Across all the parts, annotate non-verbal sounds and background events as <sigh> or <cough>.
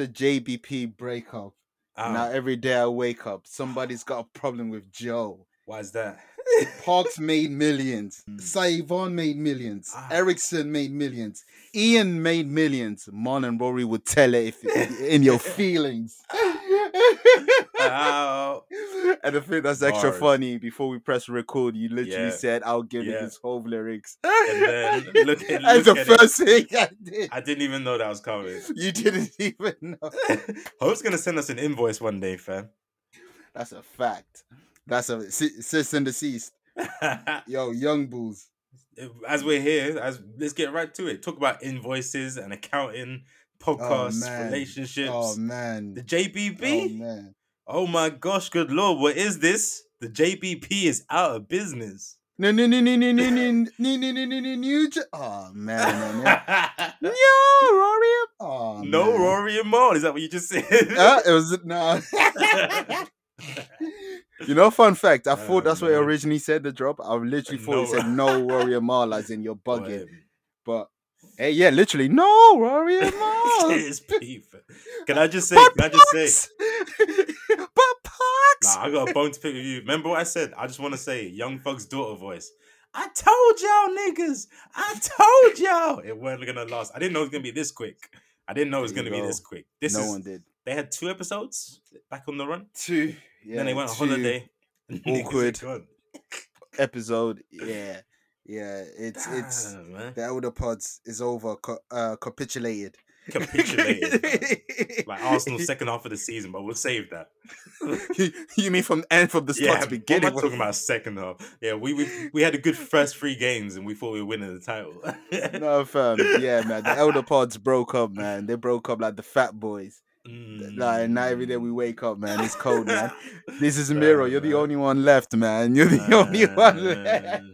The JBP breakup. Ah, Now every day I wake up, somebody's got a problem with Joe. why is that? Parks made <laughs> millions. Saivon made millions. Ah. Ericsson made millions. Ian made millions. Mon and Rory would tell it if in your <laughs> feelings. <laughs> Ow. <laughs> and the thing that's extra Bars. funny, before we press record, you literally Yeah. said, I'll give you Yeah. his whole lyrics. And then <laughs> look at- That's look the at it. first thing I did. I didn't even know that was coming. <laughs> You didn't even know. Hope's gonna send us an invoice one day, fam. That's a fact. That's a si- sis and deceased. Yo, young bulls. as we're here, as let's get right to it. Talk about invoices and accounting, oh, podcasts, man. relationships. Oh man. the Oh man. Oh, my gosh, good lord, what is this? The JBP is out of business. No no no no no no no no no no no no Oh man, man. No, Rory. Oh no, man. Rory and Maul. Is that what you just said? Uh, it was no. you know, fun fact. I Oh, thought that's what it originally said. The drop. I literally thought No. it said no Warrior Mall, as in you're bugging. But hey, yeah, literally no Mall. it's. Can I just say? Can I just say? but Parks. <laughs> Nah, I got a bone to pick with you. Remember what I said? I just want to say, Young Thug's daughter voice. I told y'all niggas. I told y'all it wasn't gonna last. I didn't know it was gonna be this quick. I didn't know it was gonna you be this quick. This no is. one did. They had two episodes back on the run. Two. Yeah, then they went on holiday. <laughs> awkward. episode. Yeah, yeah. It's it's man. the elder pods is over. Co- uh, capitulated. capitulated. like Arsenal's <laughs> second half of the season, but we'll save that. <laughs> you, you mean from end from the start Yeah, to <laughs> what am beginning? I talking about second half? Yeah, we, we we had a good first three games and we thought we were winning the title. No, fam. Yeah, man. The elder pods broke up, man. They broke up like the fat boys. Like, now every day we wake up, man. It's cold, man. This is Miro. You're the only one left, man. You're the only one left.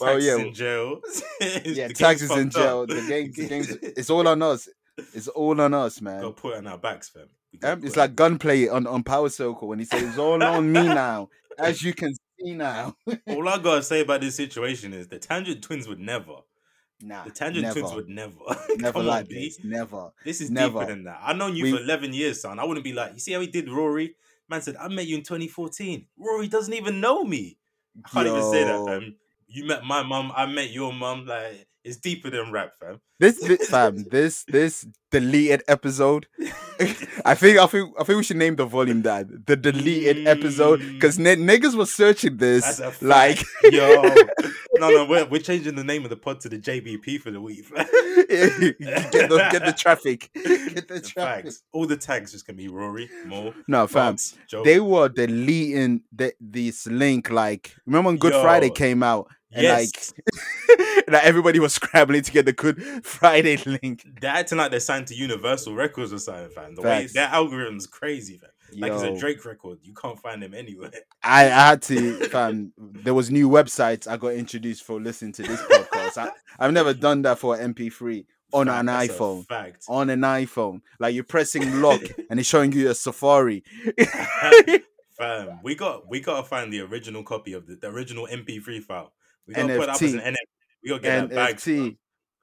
Well, Taxes yeah. in jail. <laughs> Yeah, taxes in jail. up. The game, the game's, it's all on us. It's all on us, man. Got put on our backs, fam. Um, it's like gunplay on, on Power Circle when he says it's all on me now, as you can see now. <laughs> all I gotta say about this situation is the Tangent Twins would never. Nah, The Tangent never, Twins would never. <laughs> never like on, B. this. Never. This is Never. deeper than that. I've known you We- for 11 years, son. I wouldn't be like, you see how he did Rory? Man said, I met you in 2014. Rory doesn't even know me. I can't even say that, Yo. fam. You met my mum, I met your mum. Like, it's deeper than rap, fam. This, this <laughs> fam, this this deleted episode. <laughs> I think I think I think we should name the volume that the deleted episode because mm. niggas were searching this like Yo. <laughs> No, no, we're, we're changing the name of the pod to the JBP for the week. get the get the traffic, get the The traffic. tags. All the tags just gonna be Rory, Mo, No, fam, they were deleting the, this link. Like, remember when Good Friday came out? And yes. like, <laughs> like everybody was scrambling to get the Good <laughs> Friday link. They're acting like they're signed to Universal Records or something, fam. The way their algorithm's crazy, fam. Like it's a Drake record. You can't find them anywhere. <laughs> I, I had to, fam. There was new websites I got introduced for listening to this podcast. I, I've never done that for MP3 on Fam, an iPhone. Fact. On an iPhone, like you're pressing lock and it's showing you a Safari. Fam, we got we gotta find the original copy of the, the original MP3 file. We gotta put up as an NFT. NFT. We gotta get that bag.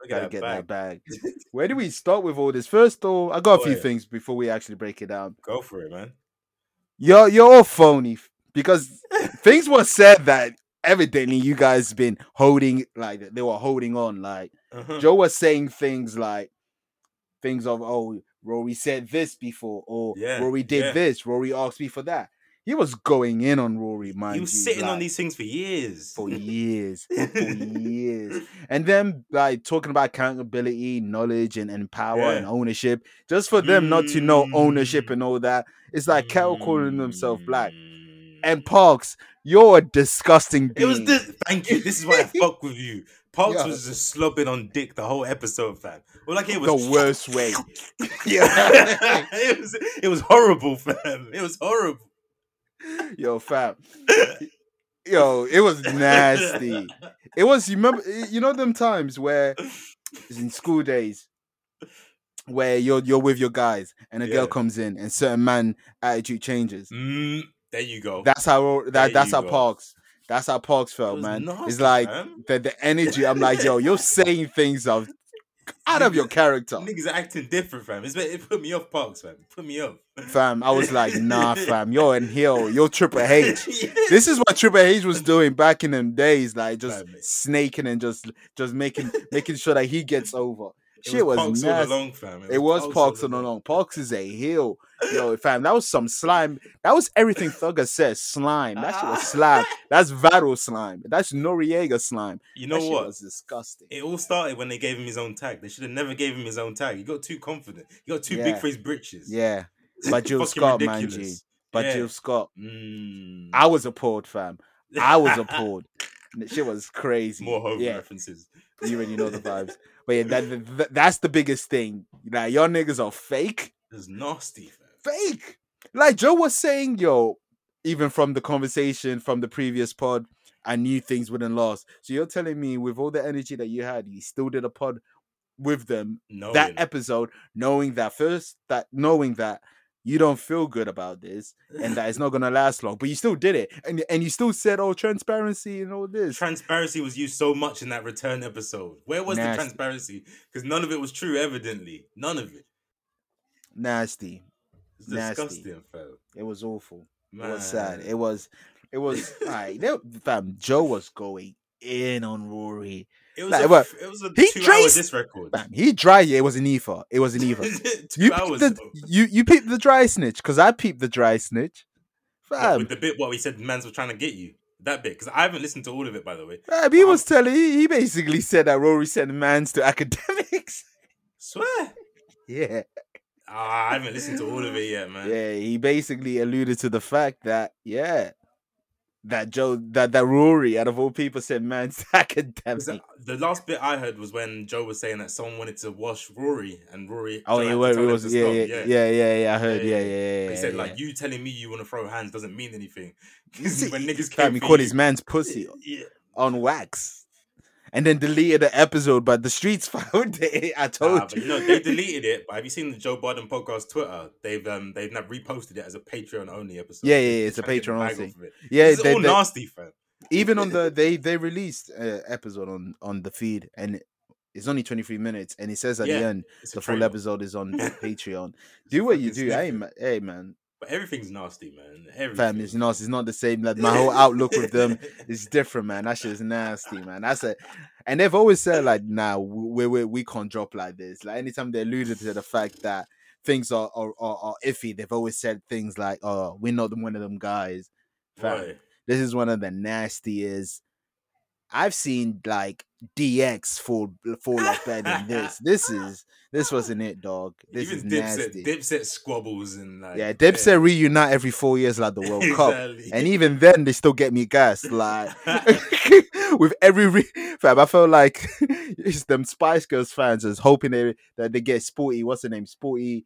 Gotta get that bag. bag. <laughs> Where do we start with all this? First, though, I got a few things before we actually break it down. Go for it, man. You're you're all phony because things were said that evidently you guys been holding like they were holding on. Like Uh-huh. Joe was saying things like things of oh Rory said this before or Yeah, Rory did yeah. this. Rory asked me for that. He was going in on Rory, man. he was sitting on these things for years. for years, for years, <laughs> and then like talking about accountability, knowledge, and, and power and ownership, just for them not to know ownership Mm. and all that. It's like Kettle calling himself black. Mm. And Parks, you're a disgusting It was this. Thank you. This is why I <laughs> fuck with you. Parks Yeah. was just slobbing on dick the whole episode, fam. Well, like it was the worst way. <laughs> Yeah, it was it was horrible, fam. It was horrible. Yo, fam. <laughs> Yo, it was nasty. It was you remember you know them times where in school days where you're you're with your guys and a girl comes in and certain man attitude changes. Mm, there you go. That's how There that that's how go. Parks. That's how Parks felt, was man. nasty, it's like fam. the the energy. I'm like, yo, you're saying things of out of your character. Niggas acting different, fam. It's, it put me off Parks, fam. It put me off. Fam, I was like, nah, <laughs> fam, you're in here, you're Triple H. <laughs> This is what Triple H was doing back in them days, like just Fam. snaking and just just making <laughs> making sure that he gets over. It Shit was, Parks all nasty. along, fam. It was Parks all along. Parks is a heel. Yo, fam, that was some slime. That was everything Thugger says. Slime. That shit was slime. <laughs> That's Vado slime. That's Noreaga slime. You That know shit what? was disgusting. It all started when they gave him his own tag. They should have never gave him his own tag. He got too confident. He got too big for his britches. Yeah. <laughs> But Jill Scott, man, G. But Yeah. Jill Scott. Mm. I was appalled, fam. I was appalled. <laughs> That shit was crazy. More home yeah, references. you already know the vibes. But yeah, that, that- that's the biggest thing. Like, your niggas are fake. It's nasty, fam. Fake. Like Joe was saying, yo, even from the conversation from the previous pod, I knew things wouldn't last. So you're telling me with all the energy that you had, you still did a pod with them No, that episode, knowing that first that knowing that you don't feel good about this and that it's not gonna last long, but you still did it, and and you still said, "Oh, transparency and all this." transparency was used so much in that return episode. Where was Nasty. the transparency? Because none of it was true, evidently. None of it. Nasty. It's Nasty. disgusting, fam. It was awful. Man. It was sad. It was. It was. <laughs> Alright, they- fam. Joe was going in on Rory. It was, Like, a, what? it was a He two traced- disc record. Fam, he dry. Yeah, it was an Eva. It was an Eva. two You peeped hours. the though. you you peeped the dry snitch because I peeped the dry snitch. Fam, with the bit what we said mans were trying to get you. That bit. Because I haven't listened to all of it, by the way. fam, he was telling he, he basically said that Rory sent mans to <laughs> academics. Swear. yeah, Ah, I haven't listened to all of it yet, man. yeah. He basically alluded to the fact that yeah, that Joe that that Rory out of all people said mans <laughs> academics. The last bit I heard was when Joe was saying that someone wanted to wash Rory, and Rory. Oh yeah, well, it was to yeah, yeah, yeah, yeah, yeah. I heard, yeah, Yeah, yeah, yeah. yeah He said yeah. like you telling me you want to throw hands doesn't mean anything. You <laughs> 'Cause see, <laughs> when niggas came he called his man's pussy Yeah. on wax, and then deleted the episode. But the streets <laughs> found it. I told Nah, you. you know they deleted it. But have you seen the Joe Budden podcast Twitter? They've um they've now reposted it as a Patreon only episode. Yeah, yeah, yeah, it's a trying to get the Patreon only. it. yeah, they, all they- nasty, fam. even on the <laughs> they they released uh, episode on on the feed, and it's only twenty three minutes, and it says at the end the full episode is on <laughs> Patreon. Do what you do, hey, man. Hey, man. But everything's nasty, man. Everything. Fam, it's not. It's not the same. Like my whole outlook with them <laughs> is different, man. That shit is nasty, man. That's it. and they've always said like, nah, we we we can't drop like this. Like anytime they alluded to the fact that things are are, are, are iffy, they've always said things like, oh, we're not one of them guys. Fam, Right. this is one of the nastiest. I've seen like DX fall fall off better than this. <laughs> This is this wasn't it, dog. This Even is Dipset, nasty. Dipset squabbles and like yeah, Dipset reunite every four years like the <laughs> World Cup. And even then, they still get me gassed. Like <laughs> with every re- fam, I felt like it's them Spice Girls fans is hoping they that they get Sporty. What's the name? Sporty.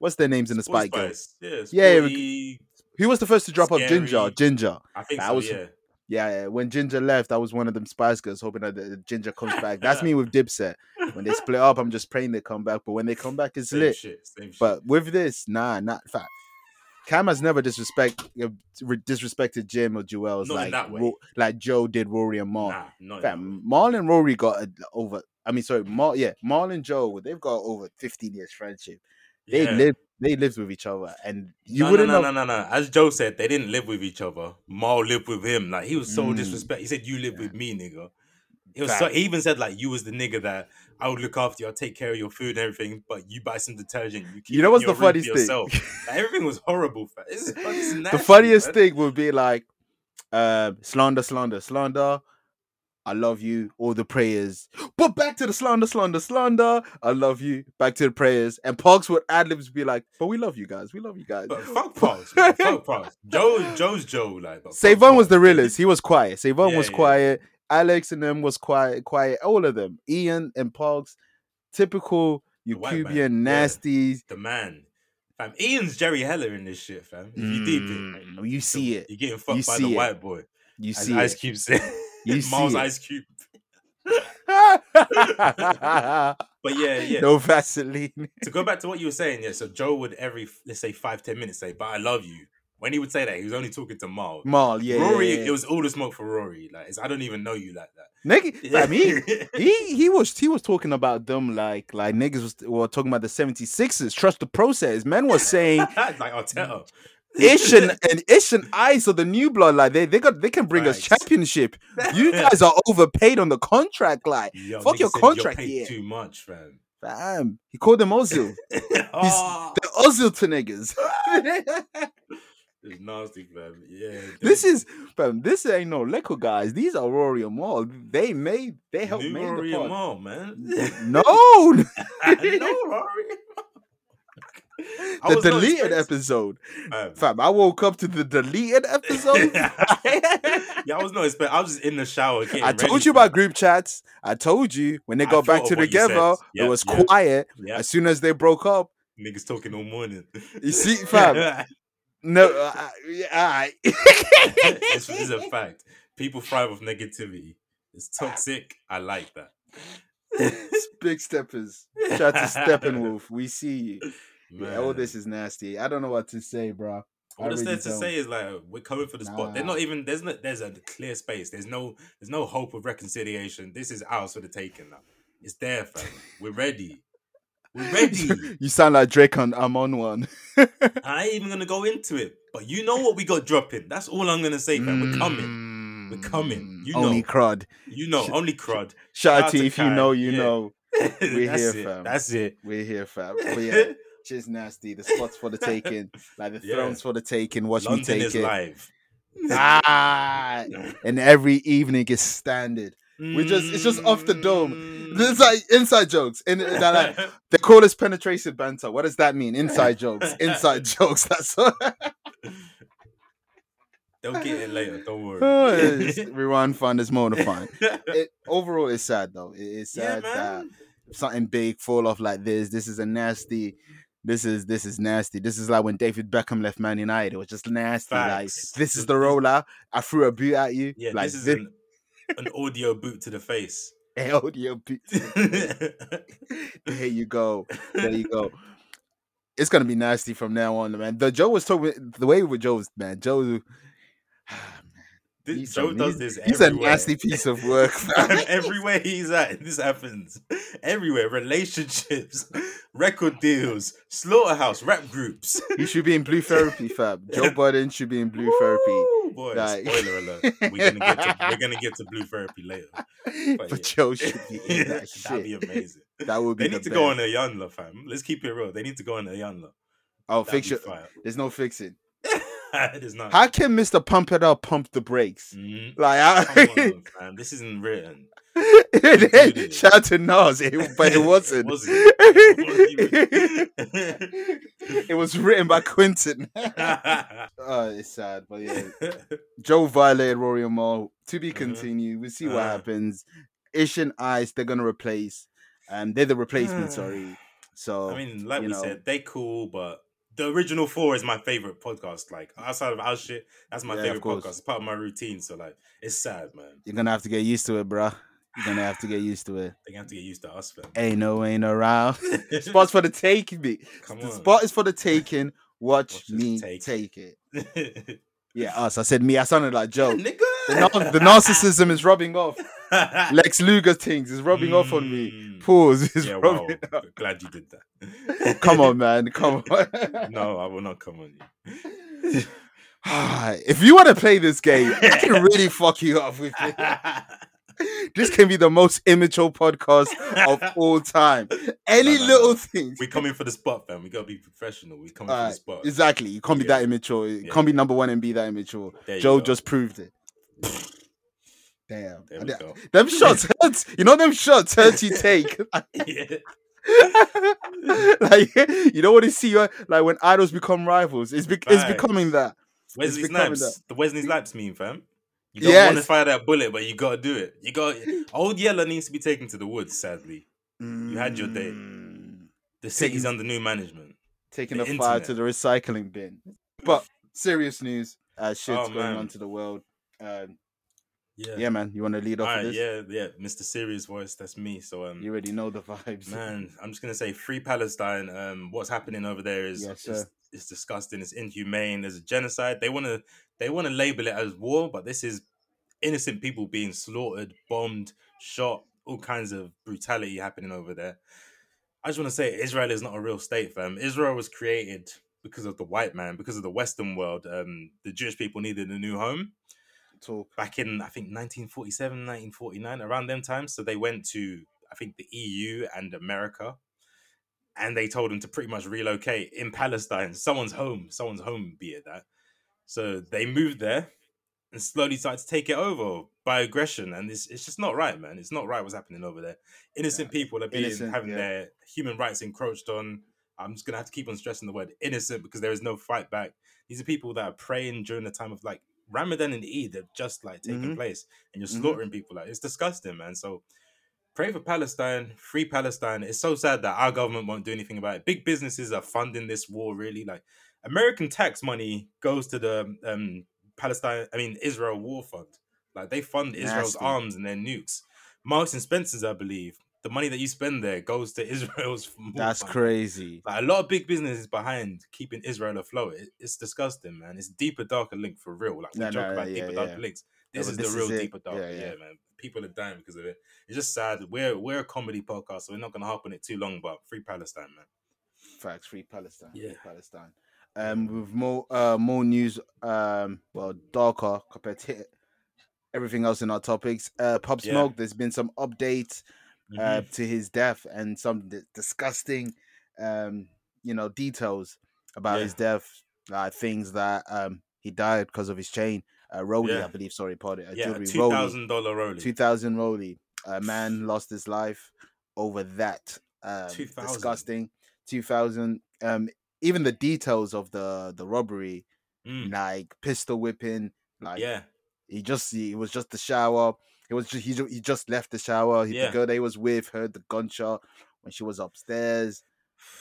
What's their names in the Sporty Spice Girls? Yeah, Yeah, yeah, Who was the first to drop off Ginger? Ginger. I think that so. was- yeah. Yeah, yeah, when Ginger left, I was one of them Spice Girls hoping that the the Ginger comes <laughs> back. That's me with Dipset. When they split up, I'm just praying they come back. But when they come back, it's Same lit. shit. Same shit. But with this, nah, not fact. Cam has never disrespect uh, re- disrespected Jim or Joel's like. Ro- like Joe did Rory and Mar. nah, not Fam, Marl and Rory got a, over. I mean, sorry, Marl. Yeah, Marl and Joe. They've got over 15 years friendship. They yeah. lived. They lived with each other, and you no, wouldn't no, know. no, no, no, no. As Joe said, they didn't live with each other. Mal lived with him. Like he was so Mm. disrespect. He said, "You live Yeah. with me, nigga." He was so. He even said like, "You was the nigga that I would look after you. I'll take care of your food and everything, but you buy some detergent. You, keep You know what's the funniest thing? yourself." Like, everything was horrible. is, this is the funniest man. thing would be like, um, slander, slander, slander. I love you. All the prayers, but back to the slander, slander, slander. I love you. Back to the prayers, and Pogs would ad libs be like, "But we love you guys. We love you guys." But fuck Pogs, man. fuck <laughs> Pogs. Joe, Joe's Joe. Like, Savon was the realest. He was quiet. Savon Yeah, was yeah. quiet. Alex and them was quiet. Quiet. All of them. Ian and Pogs, typical man, Eucubian yeah. nasties. the man. Fam, Ian's Jerry Heller in this shit, fam. If you deep it, Mm, you see it. You're getting fucked You by the it. white boy. You see Ice it. Cube said. <laughs> You <laughs> see Miles. Ice Cube. <laughs> But yeah, yeah. No Vaseline. To go back to what you were saying, yeah. So Joe would every let's say five ten minutes say, "But I love you," when he would say that, he was only talking to Mal. Mal, yeah, Rory, yeah, yeah. it was all the smoke for Rory. Like, it's, I don't even know you like that. Nigga, I mean, <laughs> he he was he was talking about them like like niggas was were talking about the 76ers. Trust the process. Man was saying like Arteta. Mm. Ish and, and Ish and Ice are the new blood. Like they they got they can bring us championship. You guys are overpaid on the contract. Like Yo, Fuck your contract here. too much, fam. fam, he called them Ozil. <laughs> oh, The Ozil to niggas. <laughs> it's nasty, fam. Yeah. this is fam. This ain't no Leco guys. These are Rory and Maul. They made they helped New make Rory the and pod. Mal, man. No, <laughs> know Rory. <laughs> I the deleted episode. Fam. Fam, I woke up to the deleted episode. <laughs> yeah, I was not expecting. I was just in the shower. <laughs> I told ready, you about group chats. I told you when they got back to of what you said. together, Yeah, it was yeah. quiet. Yeah, As soon as they broke up, niggas talking all morning. You see, fam. no, alright. it's, it's a fact. People thrive with negativity. It's toxic. I like that. Big steppers. Shout out to Steppenwolf. We see you. Man. Yeah, all this is nasty. I don't know what to say, bro. All that's there to don't. say is like we're coming for the spot. They're not even there's no there's a clear space. There's no there's no hope of reconciliation. This is ours for the taking now. It's there, fam. We're ready. We're <laughs> ready. you sound like Drake on I'm on one. <laughs> I ain't even gonna go into it. But you know what we got dropping. That's all I'm gonna say, fam. We're coming. We're coming. You Mm. Only know. crud. You know, Sh- only crud. Shout out to you if you know, you Yeah. know. <laughs> We're here, it. fam. That's it. We're here, fam. But yeah, just nasty. The spots for the taking. <laughs> Like the Yeah. thrones for the taking. Watch me London take is it. live. <laughs> Ah, and every evening is standard. We just- it's just off the dome. Mm. There's like inside jokes. And they're like, <laughs> they call us penetration banter. What does that mean? Inside jokes. Inside jokes. That's. They'll get it later. Don't worry. Oh, rewind fun. There's more to find. It, overall, it's sad though. It- it's yeah, sad that something big fall off like this. This is a nasty. This is this is nasty. This is like when David Beckham left Man United. It was just nasty. Facts. Like this is the roller. I threw a boot at you. Yeah, like this is this an, an audio boot to the face. <laughs> An audio boot. <laughs> There you go. There you go. It's gonna be nasty from now on, man. The Joe was talking the way with Joe was man. Joe, <sighs> This- Joe does he's- this. he's a nasty piece of work. <laughs> Fam, everywhere he's at, this happens. Everywhere, relationships, <laughs> record deals, slaughterhouse, rap groups. he should be in blue therapy, <laughs> fam. Joe Budden should be in blue therapy. Boy. Like- Spoiler alert. We're gonna get to we're gonna get to blue therapy later. But, yeah. Joe should be in that That'd be amazing. That would be They the need to go on best. a Iyanla, fam. Let's keep it real. They need to go on a Iyanla. Oh, That'd fix fire. There's no fixing. <laughs> it is not. How can Mister Pump It Up pump the brakes? Mhm. Like, I, on. <laughs> This isn't written. it, shout out to Nas, it- <laughs> but it wasn't. it was written by Quentin. oh, it's sad, but yeah. Joe violated Rory and Mo. To be Mhm. continued. We'll see what Uh-huh. happens. Ish and Ice, they're gonna replace. Um, they're the replacement. <sighs> Sorry. So I mean, like we know. said, they cool, but the original four is my favorite podcast. Like outside of our shit, that's my Yeah, favorite podcast. It's part of my routine. So like, it's sad, man. you're gonna have to get used to it, bruh. You're gonna have to get used to it. They have to get used to us, fam. Ain't no, ain't around. <laughs> Spot's for the taking, me. Come The on. spot is for the taking. <laughs> Watch, Watch me take take, it. <laughs> Yeah, us. I said me. I sounded like Joe. nigga. The, the narcissism is rubbing off. Lex Luger things is rubbing off on me. Mm. Pause is Yeah, wow. rubbing off. Glad you did that. <laughs> Come on, man. Come <laughs> on. no, I will not come on you. <sighs> <sighs> if you want to play this game, I can <laughs> really fuck you up with it. This can be the most immature podcast of all time. Any No, no, little no. things. we coming for the spot, fam. We gotta be professional. We coming for the spot. Exactly. You can't be Yeah. that immature. You Yeah. can't be number one and be that immature. Joe go. just proved it. Damn. There we th- go. Them shots <laughs> hurt. You know them shots hurt you take. <laughs> yeah. <laughs> like you don't want to see uh, like when idols become rivals. It's be- it's becoming that. Wesley becoming Snipes. The Wesley Snipes meme, fam. You don't Yes. want to fire that bullet, but you gotta do it. You got old Yeller needs to be taken to the woods, sadly. You had your day. Mm. The Taking- city's under new management. Taking The the, fire to the recycling bin. But serious news, uh, shit's Oh, going man. on to the world. Um, Yeah. yeah, man, you want to lead off Alright, with this? yeah, yeah. Mr. Serious voice, that's me. So um You already know the vibes. man, I'm just gonna say free Palestine. Um what's happening over there is Yes, is disgusting. It's inhumane. There's a genocide. They want to they want to label it as war, but this is innocent people being slaughtered, bombed, shot, all kinds of brutality happening over there. I just want to say Israel is not a real state, fam. Israel was created because of the white man, because of the Western world. Um, the Jewish people needed a new home Talk. back in I think 1947, 1949, around them times. So they went to I think the EU and America, and they told them to pretty much relocate in Palestine. Someone's home, someone's home, be it that. So they moved there and slowly started to take it over by aggression, and it's it's just not right, man. It's not right what's happening over there. Innocent people are being Innocent, having yeah. their human rights encroached on. I'm just gonna have to keep on stressing the word innocent because there is no fight back. These are people that are praying during the time of like Ramadan and Eid that just like taking Mhm. place, and you're Mhm. slaughtering people. Like it's disgusting, man. So pray for Palestine, free Palestine. It's so sad that our government won't do anything about it. Big businesses are funding this war. Really, like American tax money goes to the um, Palestine. I mean Israel War Fund. Like they fund Israel's Nasty. arms and their nukes. Marks and Spencers, I believe, the money that you spend there goes to <laughs> Israel's. That's fund. crazy. Like a lot of big business is behind keeping Israel afloat. It, it's disgusting, man. It's deeper, darker link for real. Like we No, joke no, about yeah, deeper, darker links. This but is this the real is deeper, darker. Yeah, Yeah, yeah. man. People are dying because of it. It's just sad. We're we're a comedy podcast, so we're not gonna harp on it too long. But free Palestine, man. Facts. Free Palestine. Free Yeah. Palestine. Um, with more uh more news. Um, well, darker compared to everything else in our topics. Uh, Yeah. Smoke. There's been some updates uh, Mhm. to his death and some di- disgusting, um, you know, details about Yeah. his death. Uh, things that um he died because of his chain. Uh, Rolly, Yeah. I believe. Sorry, pardon. Uh, yeah, jewelry two Rolly. thousand. 2000 Rolly. A man <sighs> lost his life over that. Um, 2000. disgusting. 2000. Um, even the details of the the robbery, Mm, like pistol whipping, like yeah, he just he was just the shower. He was just he, he just left the shower. He, Yeah. The girl they was with heard the gunshot when she was upstairs.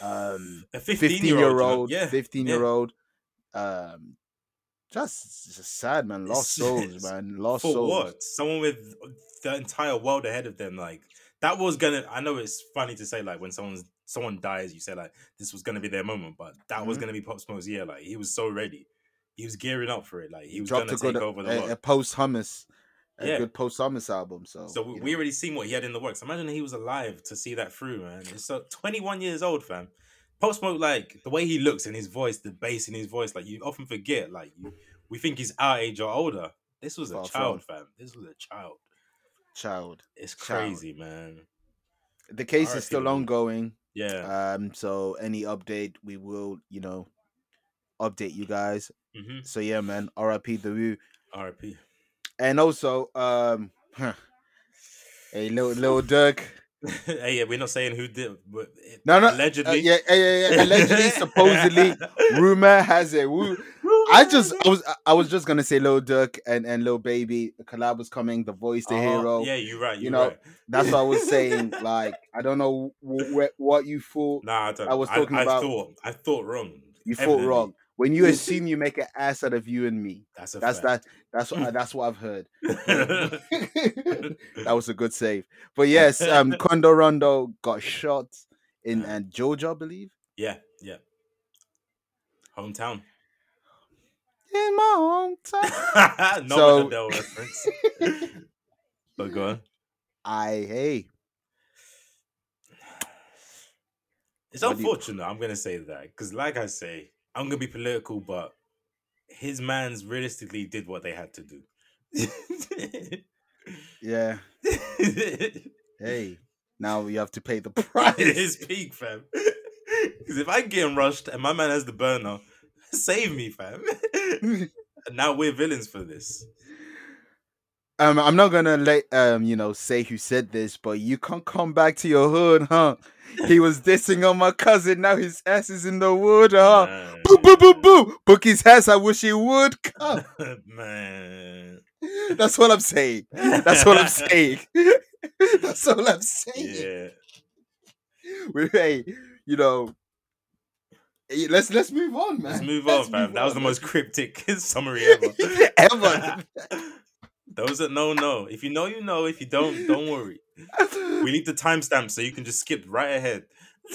Um, a fifteen, 15 year year old. old, Yeah, 15 yeah. Um, just, just sad, man. Lost souls, <laughs> man. Lost for souls. what? Someone with the entire world ahead of them. Like that was gonna. I know it's funny to say like when someone's someone dies, you say like this was gonna be their moment, but that was Mhm. gonna be Pop Smoke's year. Like he was so ready. He was gearing up for it. Like he was dropped gonna a take over the a, world. a post hummus, Yeah. good post hummus album. So, So we, you we already seen what he had in the works. Imagine he was alive to see that through, man. It's so 21 years old, fam. Pop Smoke, like the way he looks and his voice, the bass in his voice, like you often forget, like you, we think he's our age or older. This was a Far child, fam. This was a child. child. It's Child. crazy, man. The case is still ongoing. Yeah. Um, so any update, we will, you know, update you guys. hmm So yeah, man. R.I.P. the Woo. RIP. And also, um, hey, little little Durk. <laughs> hey, yeah, we're not saying who did, but No, no, uh, allegedly. yeah, yeah, yeah, yeah. Allegedly, <laughs> supposedly, rumor has it. Woo. I just, I was, I was just gonna say, Lil Durk and and Lil Baby the collab was coming. The voice, the Oh, hero. Yeah, you're right. you You're know, right. That's what I was <laughs> saying. Like, I don't know wh- wh- what you thought. Nah, I, don't, I was talking I, about- thought, I thought wrong. You thought wrong when you assume you make an ass out of you and me. That's a That's fact. that. That's what. <laughs> That's what I've heard. <laughs> that. was a good save. But yes, um, <laughs> Quando Rondo got shot in Yeah. uh, Georgia, I believe. yeah, yeah. Hometown. In my hometown. no So- Adele reference. but go on. I hey. It's What do you- unfortunate. I'm gonna say that because, like I say, I'm gonna be political, but his man's realistically did what they had to do. Yeah. <laughs> Hey. Now you have to pay the <laughs> price. his peak, fam. <laughs> Because if I'm getting rushed and my man has the burner, save me, fam. and now we're villains for this. Um, I'm not gonna let um, you know, say who said this, but you can't come back to your hood, huh? He was dissing on my cousin. Now his ass is in the wood, huh? Man. Boo, boo, boo, boo. Book his ass. I wish he would come. <laughs> man. That's what I'm saying. That's what I'm saying. <laughs> That's all I'm saying. Yeah. We- Hey, you know, let's let's move on, man. Let's move Let's on, fam. move That was the most cryptic <laughs> summary ever. ever. Those that know know. If you know, you know. If you don't, don't worry. We need the timestamp so you can just skip right ahead.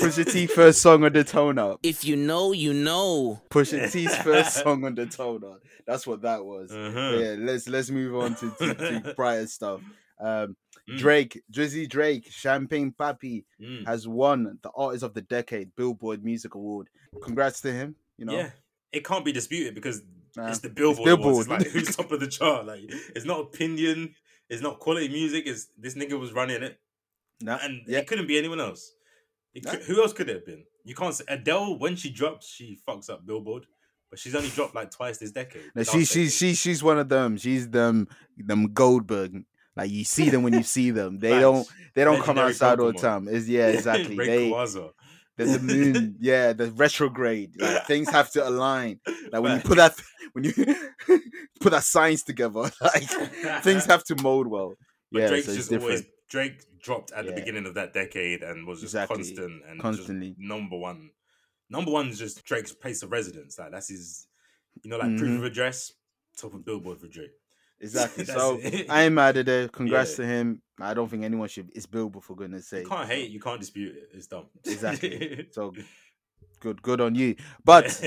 Pusha T first song on the tone up. If you know, you know. Pusha T's first song on the tone up. That's what that was. Uh-huh. Yeah, let's let's move on to, to, to <laughs> brighter stuff. Um, Mm. Drake, Drizzy Drake, Champagne Papi Mm. has won the Artist of the Decade Billboard Music Award. Congrats to him. You know, Yeah, it can't be disputed because Nah, it's the Billboard. It's Billboard. like who's <laughs> top of the chart? Like it's not opinion. It's not quality music. It's this nigga was running it, nah, and yeah, it couldn't be anyone else. Nah. could- who else could it have been? You can't say Adele when she drops, she fucks up Billboard, but she's only dropped like twice this decade. No, she, she, decade. she, she's one of them. She's them, them Goldberg. Like you see them when you <laughs> see them. They don't, they don't come Legendary outside all the time. Is yeah, <laughs> exactly. they. The, a moon, <laughs> yeah, the retrograde. Like things have to align. Like when you put that, when you <laughs> put that science together, <laughs> like things have to mold well. But yeah, Drake's so it's just different. always Drake dropped at the beginning of that decade and was just Exactly. constant and Constantly. number one. Number one is just Drake's place of residence. Like that's his, you know, like Mhm. proof of address, top of Billboard for Drake. <laughs> Exactly. So it. I ain't mad at it. Congrats Yeah. to him. I don't think anyone should. It's Billboard for goodness sake. You can't hate, you can't dispute it. It's dumb. Exactly. <laughs> So good, good on you. But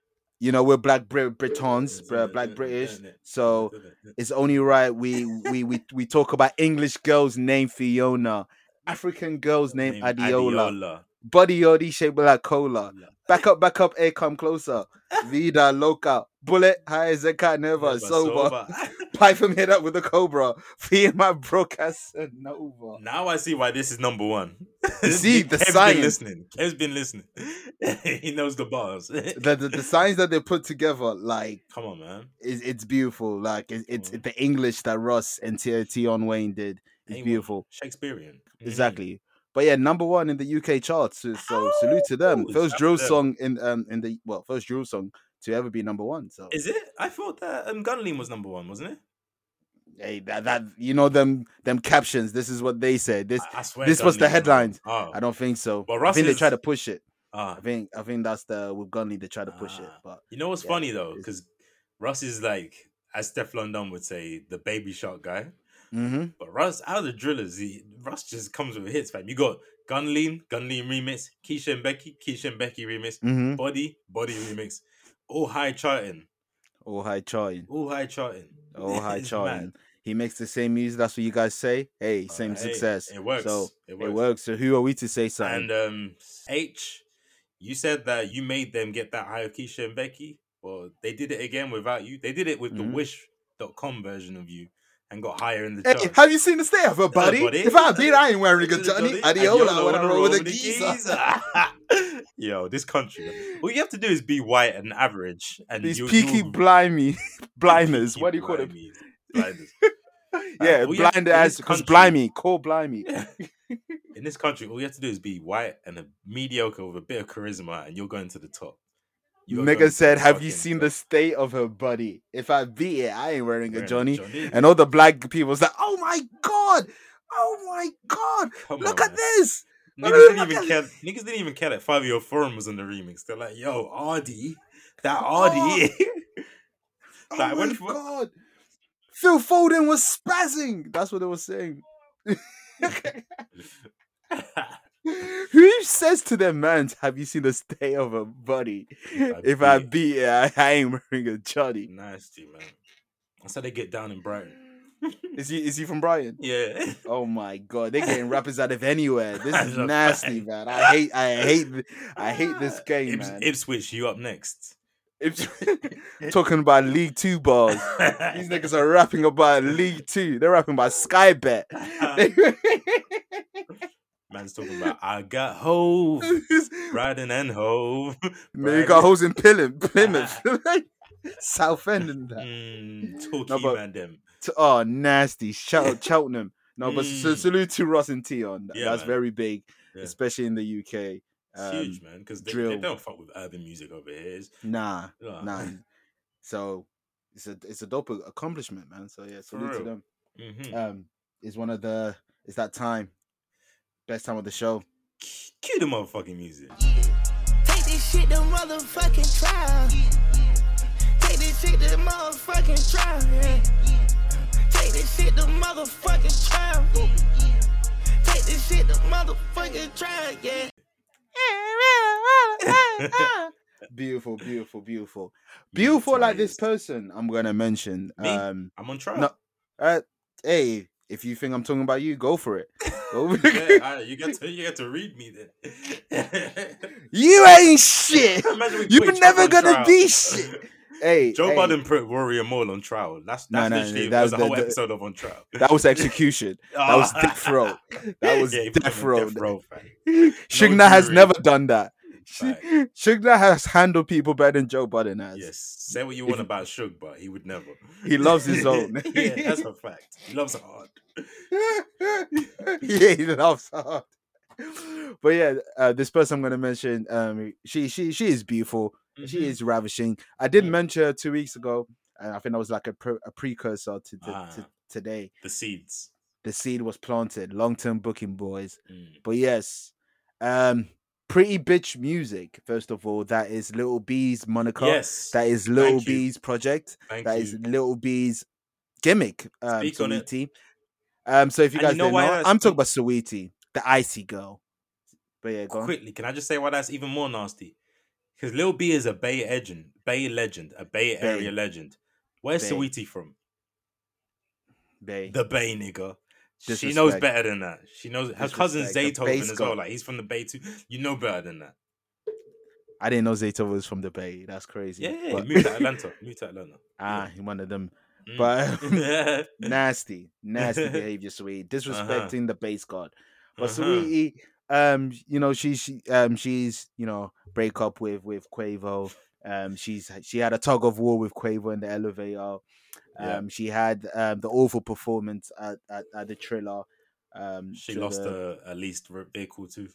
<laughs> you know we're black Brit- Britons, black British. So it's only right we we we we talk about English girls named Fiona, African girls named Name Adiola, body shaped like cola. Back up, back up, a come closer. Vida loca, bullet high as a cat never, sober. Pipe him hit up with a cobra. Fear my broadcast Nova. Now I see why this is number one. see, the Kev's science. Been listening. Kev's been listening. he knows the bars. The, the the signs that they put together, like Come on, man. it's, it's beautiful. Like it, it's Mm. the English that Russ and T- Tion Wayne did. It's Ain't beautiful. Shakespearean. Mhm. Exactly. But yeah, number one in the UK charts. So, so salute to them. Ooh, First drill them. song in um in the well, first drill song to ever be number one. So Is it? I thought that um, Gunlean was number one, wasn't it? hey, that that you know them them captions. This is what they said. This I, I swear. this was the Gunlean number one. headlines. Oh, I don't think so. But I Russ think they try to push it. ah. I think I think that's the with Gunley they try to push it. Ah. But You know what's Yeah, funny though, because Russ is like, as Steph London would say, the baby shark guy. Hmm But Russ, out of the drillers, he, Russ just comes with hits, fam. You got Gunlean, Gunlean remix, Keisha and Becky, Keisha and Becky remix, hmm Body, Body remix, all high charting, Oh high charting. all high charting, Oh <laughs> high charting. He makes the same music. That's what you guys say. Hey, Uh, same hey, success. It works. So it it works. works. So who are we to say something? And um, H, you said that you made them get that high of Keisha and Becky. Well, they did it again without you. They did it with Mhm. the Wish.com version of you and got higher in the Hey, charts. have you seen the state of her buddy. If I beat, I ain't wearing a Johnny. Johnny, Adiola when I roll with a the geezer. <laughs> Yo, this country. All you have to do is be white and average, and These peaky blimey <laughs> blinders. What do you call them? blinders. <laughs> Yeah, all you have to blind as because blimey, call blimey. In this country, all you have to do is be white and a mediocre with a bit of charisma, and you're going to the top. You're Nigga said, "Have you seen the state of her body? If I beat it, I ain't wearing a Johnny." And all the black people was like, "Oh my god, oh my god, Come look on, at man. this." Niggas didn't even care. Niggas didn't even care that Fivio Foreign was in the remix. They're like, "Yo, ArrDee, that. ArrDee." <laughs> Oh Like, my when- god, Phil Foden was spazzing. That's what they were saying. <laughs> <laughs> <laughs> Who says to their man, "Have you seen the state of her body?" If I beat- beat it, I, I ain't wearing a Johnny. nasty man. That's how they get down in Brighton. Is he? Is he from Brighton? Yeah. <laughs> Oh my god, they're getting rappers out of anywhere. This is nasty, man. I hate, I hate, I hate this <laughs> game, Ips- man. Ipswich, you up next. Talking about League Two bars. These niggas are rapping about League Two. They're rapping about Sky Bet. Man's talking about I got hove, <laughs> riding and hove. Man, you got hoes in Plymouth, <laughs> Plymouth, <laughs> South End, and that. Mm, talkie No, but- man, them. T- Oh, nasty! Shout out Cheltenham. No, but s- Mm. salute to Russ and Tion. Yeah, That's man. very big, Yeah. especially in the UK. It's Um, huge, man, because they, they don't fuck with urban music over here. It's, Nah, uh, nah. So it's a it's a dope accomplishment, man. So yeah, salute to them. mhm. Um, is one of the it's that time, best time of the show. Cue the motherfucking music. Take this shit to motherfucking trial. Take this shit to motherfucking trial. Take this shit to motherfucking trial. Take this shit to motherfucking trial. Yeah. <laughs> beautiful, beautiful, beautiful, beautiful. Like this person, I'm gonna mention. Me? Um, I'm on trial. no, uh, hey, if you think I'm talking about you, go for it. <laughs> Go- yeah, alright, you get to you get to read me then. <laughs> you ain't shit. You're never gonna trial. be shit. Hey, <laughs> Joe hey, Biden put Warrior Maul on trial. That's No, that's no, literally that it was a the- whole the- episode of on trial. That was execution. That was death row. That was Yeah, death row. row, fam. Suge Knight has never done that. Sh- Fact. Suge Knight has handled people better than Joe Budden has. Yes, say what you want about Shug, but he would never. He loves his own. <laughs> yeah, that's a fact. He loves hard. <laughs> yeah, he loves hard. But yeah, uh, this person I'm going to mention, um, she she she is beautiful. She Mhm. is ravishing. I did Mm. mention her two weeks ago, and I think that was like a, pre- a precursor to, to, to Ah. today. the seeds. The seed was planted. Long term booking, boys. Mm. But yes, um, pretty bitch music. First of all, that is Little B's moniker. Yes, That is Little. B's project. thank That you. is Little B's gimmick. Um, Speak on it. Um, so if you And you guys know don't know, I'm talking about Saweetie, the icy girl. But yeah, go on. Quickly, can I just say why that's even more nasty? Because Lil B is a Bay legend, Bay legend, a Bay, Area legend. Where's Bay. Saweetie from? Bay. The Bay nigga. She knows better than that. She knows her cousin Disrespect. The Zaytoven as well. Like he's from the Bay too. You know better than that. I didn't know Zayto was from the Bay. That's crazy. Yeah, yeah. But- Move to <laughs> Atlanta. Move to Atlanta. ah, one of them Mm. But- <laughs> nasty, nasty <laughs> behavior, sweet, disrespecting the base god. But Uh-huh. Saweetie, um, you know, she she um she's you know break up with with Quavo. Um, she's she had a tug of war with Quavo in the elevator. Yeah. Um, she had um the awful performance at at, at the Triller. Um, She lost the- a, a least vehicle too.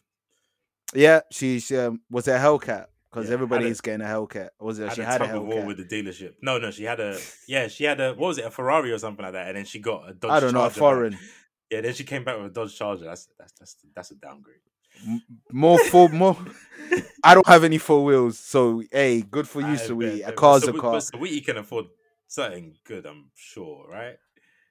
Yeah, she, she um, was it a Hellcat because Yeah, everybody a- is getting a Hellcat. Was it? Had she a had a Hellcat. with the dealership. No, no, she had a yeah, she had a what was it, a Ferrari or something like that, and then she got a Dodge. I don't know, a Charger foreign. Yeah, then she came back with a Dodge Charger. That's that's that's that's a downgrade. More full, more. <laughs> I don't have any four wheels, so hey, good for you, I Sweet. A car's a Sawe- car. Saweetie can afford something good, I'm sure, right?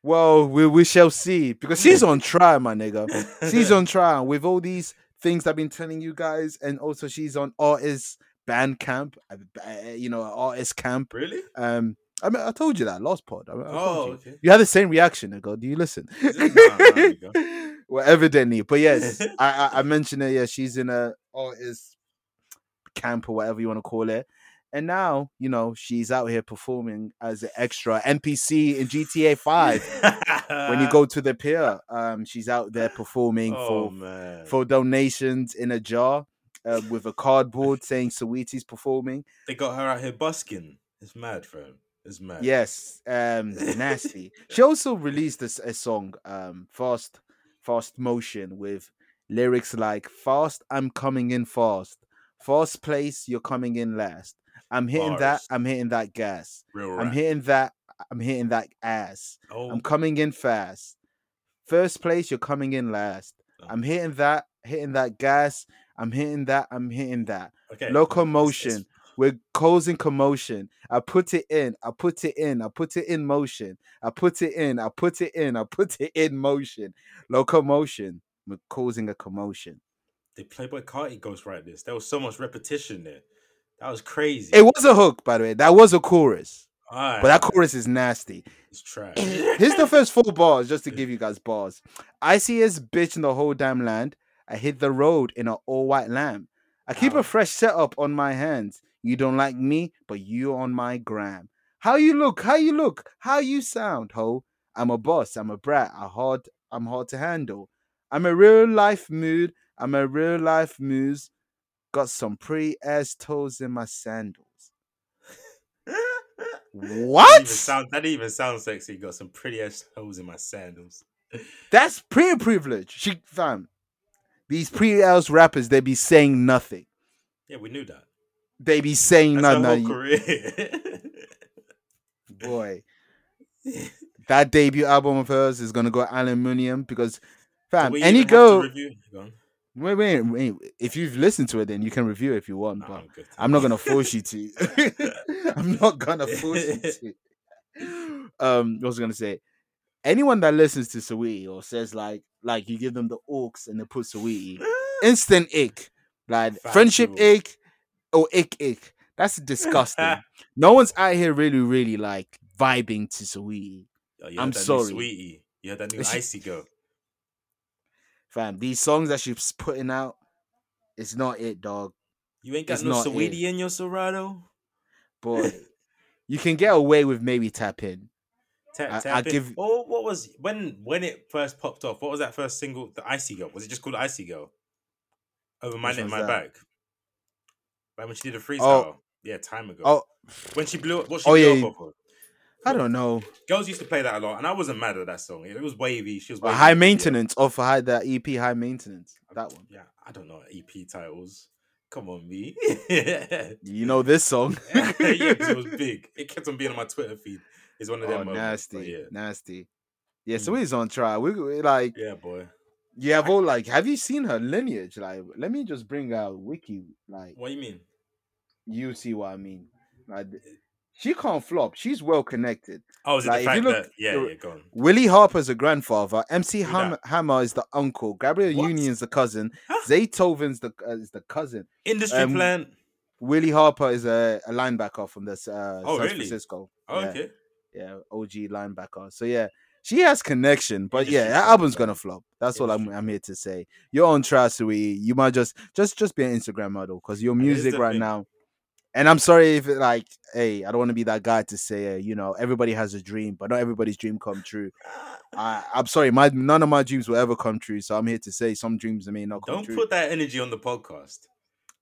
Well, we we shall see because she's on <laughs> trial, my nigga. She's on trial with all these things I've been telling you guys, and also she's on artist band camp, uh, uh, you know, artist camp. really? Um, I mean, I told you that last pod. I, I Oh, you. okay. You had the same reaction, nigga. Do you listen? Is it? Nah, nah, there you go. well, evidently, but yes, <laughs> I, I I mentioned it. Yeah, she's in a artist camp or whatever you want to call it. And now, you know, she's out here performing as an extra NPC in GTA 5. when you <laughs> go to the pier, um, she's out there performing oh for man, for donations in a jar uh, with a cardboard saying Saweetie's performing. they got her out here busking. It's mad, fam. It's mad. Yes, um, nasty. <laughs> She also released a song, um, fast, fast motion with lyrics like "Fast, I'm coming in fast. Fast place, you're coming in last. I'm hitting that. I'm hitting that gas. I'm hitting that. I'm hitting that ass. Oh, I'm coming in fast. First place, you're coming in last. Oh. I'm hitting that, hitting that gas. I'm hitting that. I'm hitting that. okay. Locomotion. It's- We're causing commotion. I put it in. I put it in. I put it in motion. I put it in. I put it in. I put it in motion. Locomotion. We're causing a commotion. They Playboy Carti right this. There was so much repetition there. That was crazy. It was a hook, by the way. That was a chorus, Alright, but that chorus is nasty. It's trash. Here's <laughs> the first four bars, just to give you guys bars. I see his bitch in the whole damn land. I hit the road in an all white lamb. I keep Ow. a fresh setup on my hands. You don't like me, but you on my gram. How you look? How you look? How you sound, ho? I'm a boss. I'm a brat. I hard. I'm hard to handle. I'm a real life mood. I'm a real life muse. Got some pretty ass toes in my sandals. <laughs> That What? even, sound, that even sounds sexy. Got some pretty ass holes in my sandals. <laughs> That's pretty privilege. She fam. These pre ass rappers, they be saying nothing. Yeah, we knew that. They be saying That's nothing. whole career. <laughs> Boy, that debut album of hers is gonna go aluminium because, fam, any girl. Go. Wait, wait, wait. If you've listened to it, then you can review it if you want. But I'm. I'm not gonna force you to. <laughs> I'm not gonna force you to. Um, what was I gonna say? Anyone that listens to Saweetie or says like, like you give them the orcs and they put Saweetie, <gasps> instant ick. Like friendship ick, oh ick ick. That's disgusting. <laughs> no one's out here really, really like vibing to Sweetie. Yo, you I'm sorry. sweetie. You had that new icy girl. Fam, these songs that she's putting out, it's not it, dog. You ain't got It's no Saweetie in your Serato. Boy, <laughs> you can get away with maybe tap in. Tap, I- tap I in. give- Oh, what was when when it first popped off? What was that first single? The Icy Girl. Was it just called Icy Girl? Over my neck, my that? back. Like when she did a oh. freestyle. yeah, time ago. Oh, when she blew. Up. What she Oh, blew yeah, up. I don't know. Girls used to play that a lot, and I wasn't mad at that song. It was wavy. She was wavy high in the video. maintenance off high that EP high maintenance. That one. Yeah, I don't know EP titles. Come on, me. You know this song. <laughs> yeah, it was big. It kept on being on my Twitter feed. It's one of oh, them. moments, nasty, yeah, nasty. Yeah, Mm. so he's on trial. We, we like yeah, boy. Yeah, have all like have you seen her lineage? Like, let me just bring out wiki. Like, What do you mean? you see what I mean? Like, she can't flop. She's well connected. Oh, is it Like, the you fact look- that? Yeah, yeah, go on. Willie Harper's a grandfather. MC Ham- Hammer is the uncle. Gabrielle What? Union's the cousin. Huh? Zaytoven's the uh, is the cousin. Industry um, plan. Willie Harper is a, a linebacker from this uh, Oh, San really? Francisco. Oh, yeah, okay. yeah, OG linebacker. So yeah, she has connection, but yeah, that album's gonna flop. That's all I'm I'm here to say. You're on track, Sui. You might just just just be an Instagram model because your music right thing. now. And I'm sorry if it like, hey, I don't want to be that guy to say, uh, you know, everybody has a dream, but not everybody's dream come true. I, I'm sorry, my none of my dreams will ever come true. So I'm here to say some dreams may not come true. Don't true. put that energy on the podcast.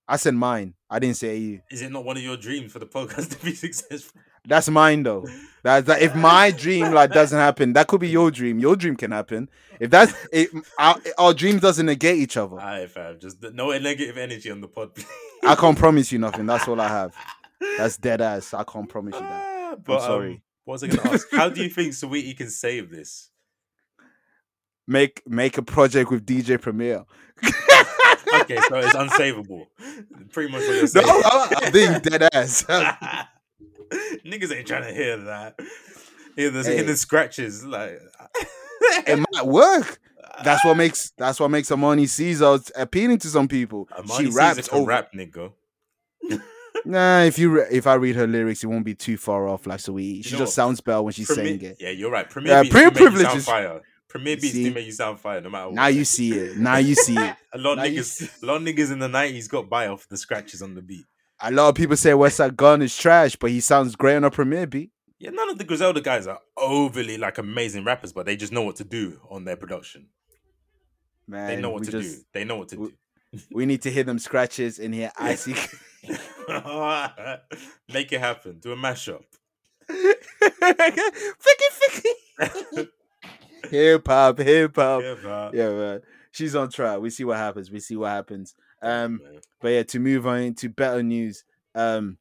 I said mine. I didn't say you. Is it not one of your dreams for the podcast <laughs> to be successful? That's mine though. That's that. If my dream like doesn't happen, that could be your dream. Your dream can happen. If that's it, our, our dream doesn't negate each other. Alright, fam. Just no negative energy on the pod. please. I can't promise you nothing. That's all I have. That's dead ass. I can't promise you that. Ah, but sorry. Um, what was I going to ask? How do you think Saweetie can save this? Make make a project with DJ Premier. Okay, so it's unsavable. Pretty much what you're <laughs> saying. I'm, I'm being dead ass. <laughs> <laughs> Niggas ain't trying to hear that. Hear the, Hey. hear the scratches. Like, it might work. <laughs> That's what makes that's what makes Armani Caesar appealing to some people. Armani she raps over. rap, nigga. <laughs> Nah, if you re- if I read her lyrics, it won't be too far off. Like so, we, she know just sounds better when she's Premier- saying it. Yeah, you're right. Premier Yeah, beats Premier do make you Privilege sound is- fire. Premier beats do make you sound fire, no matter what. Now you see it. Now you see it. a lot of now niggas, see- a lot of niggas in the nineties got by off the scratches on the beat. A lot of people say Westside Gun is trash, but he sounds great on a Premier beat. Yeah, none of the Griselda guys are overly like amazing rappers, but they just know what to do on their production. Man, They know what to just do. They know what to we- do. <laughs> we need to hear them scratches in here. Icy. <laughs> Make it happen. Do a mashup. <laughs> ficky ficky. hip hop, hip hop. Yeah. Yeah, man. She's on trial. We see what happens. We see what happens. Um, but yeah, to move on to better news. Um,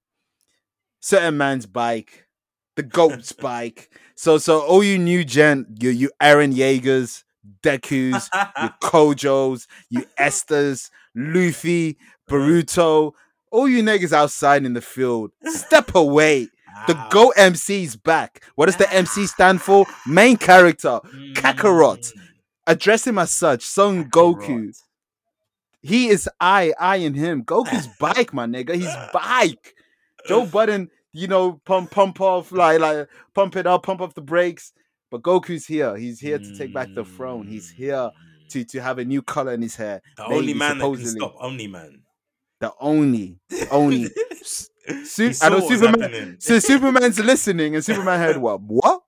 certain man's bike, the goat's <laughs> bike. So, so all you new gen, you you Eren Yeagers, Deku's, you <laughs> Gojos, you Esther's, Luffy, Boruto, all you niggas outside in the field, step <laughs> away. The Ow. Go MC's back. What does the MC stand for? Main character. Kakarot. Mm. Address him as such. Son Goku. He is I, I and him. Goku's <laughs> bike, my nigga. He's bike. Joe <laughs> Budden, you know, pump pump off, like like pump it up, pump off the brakes. But Goku's here. He's here to take back the throne. He's mm. here to to have a new color in his hair. The only maybe, man that can supposedly. stop Only Man. The only, only. <laughs> Su- I know Superman. happening. So Superman's listening, and Superman heard what? What?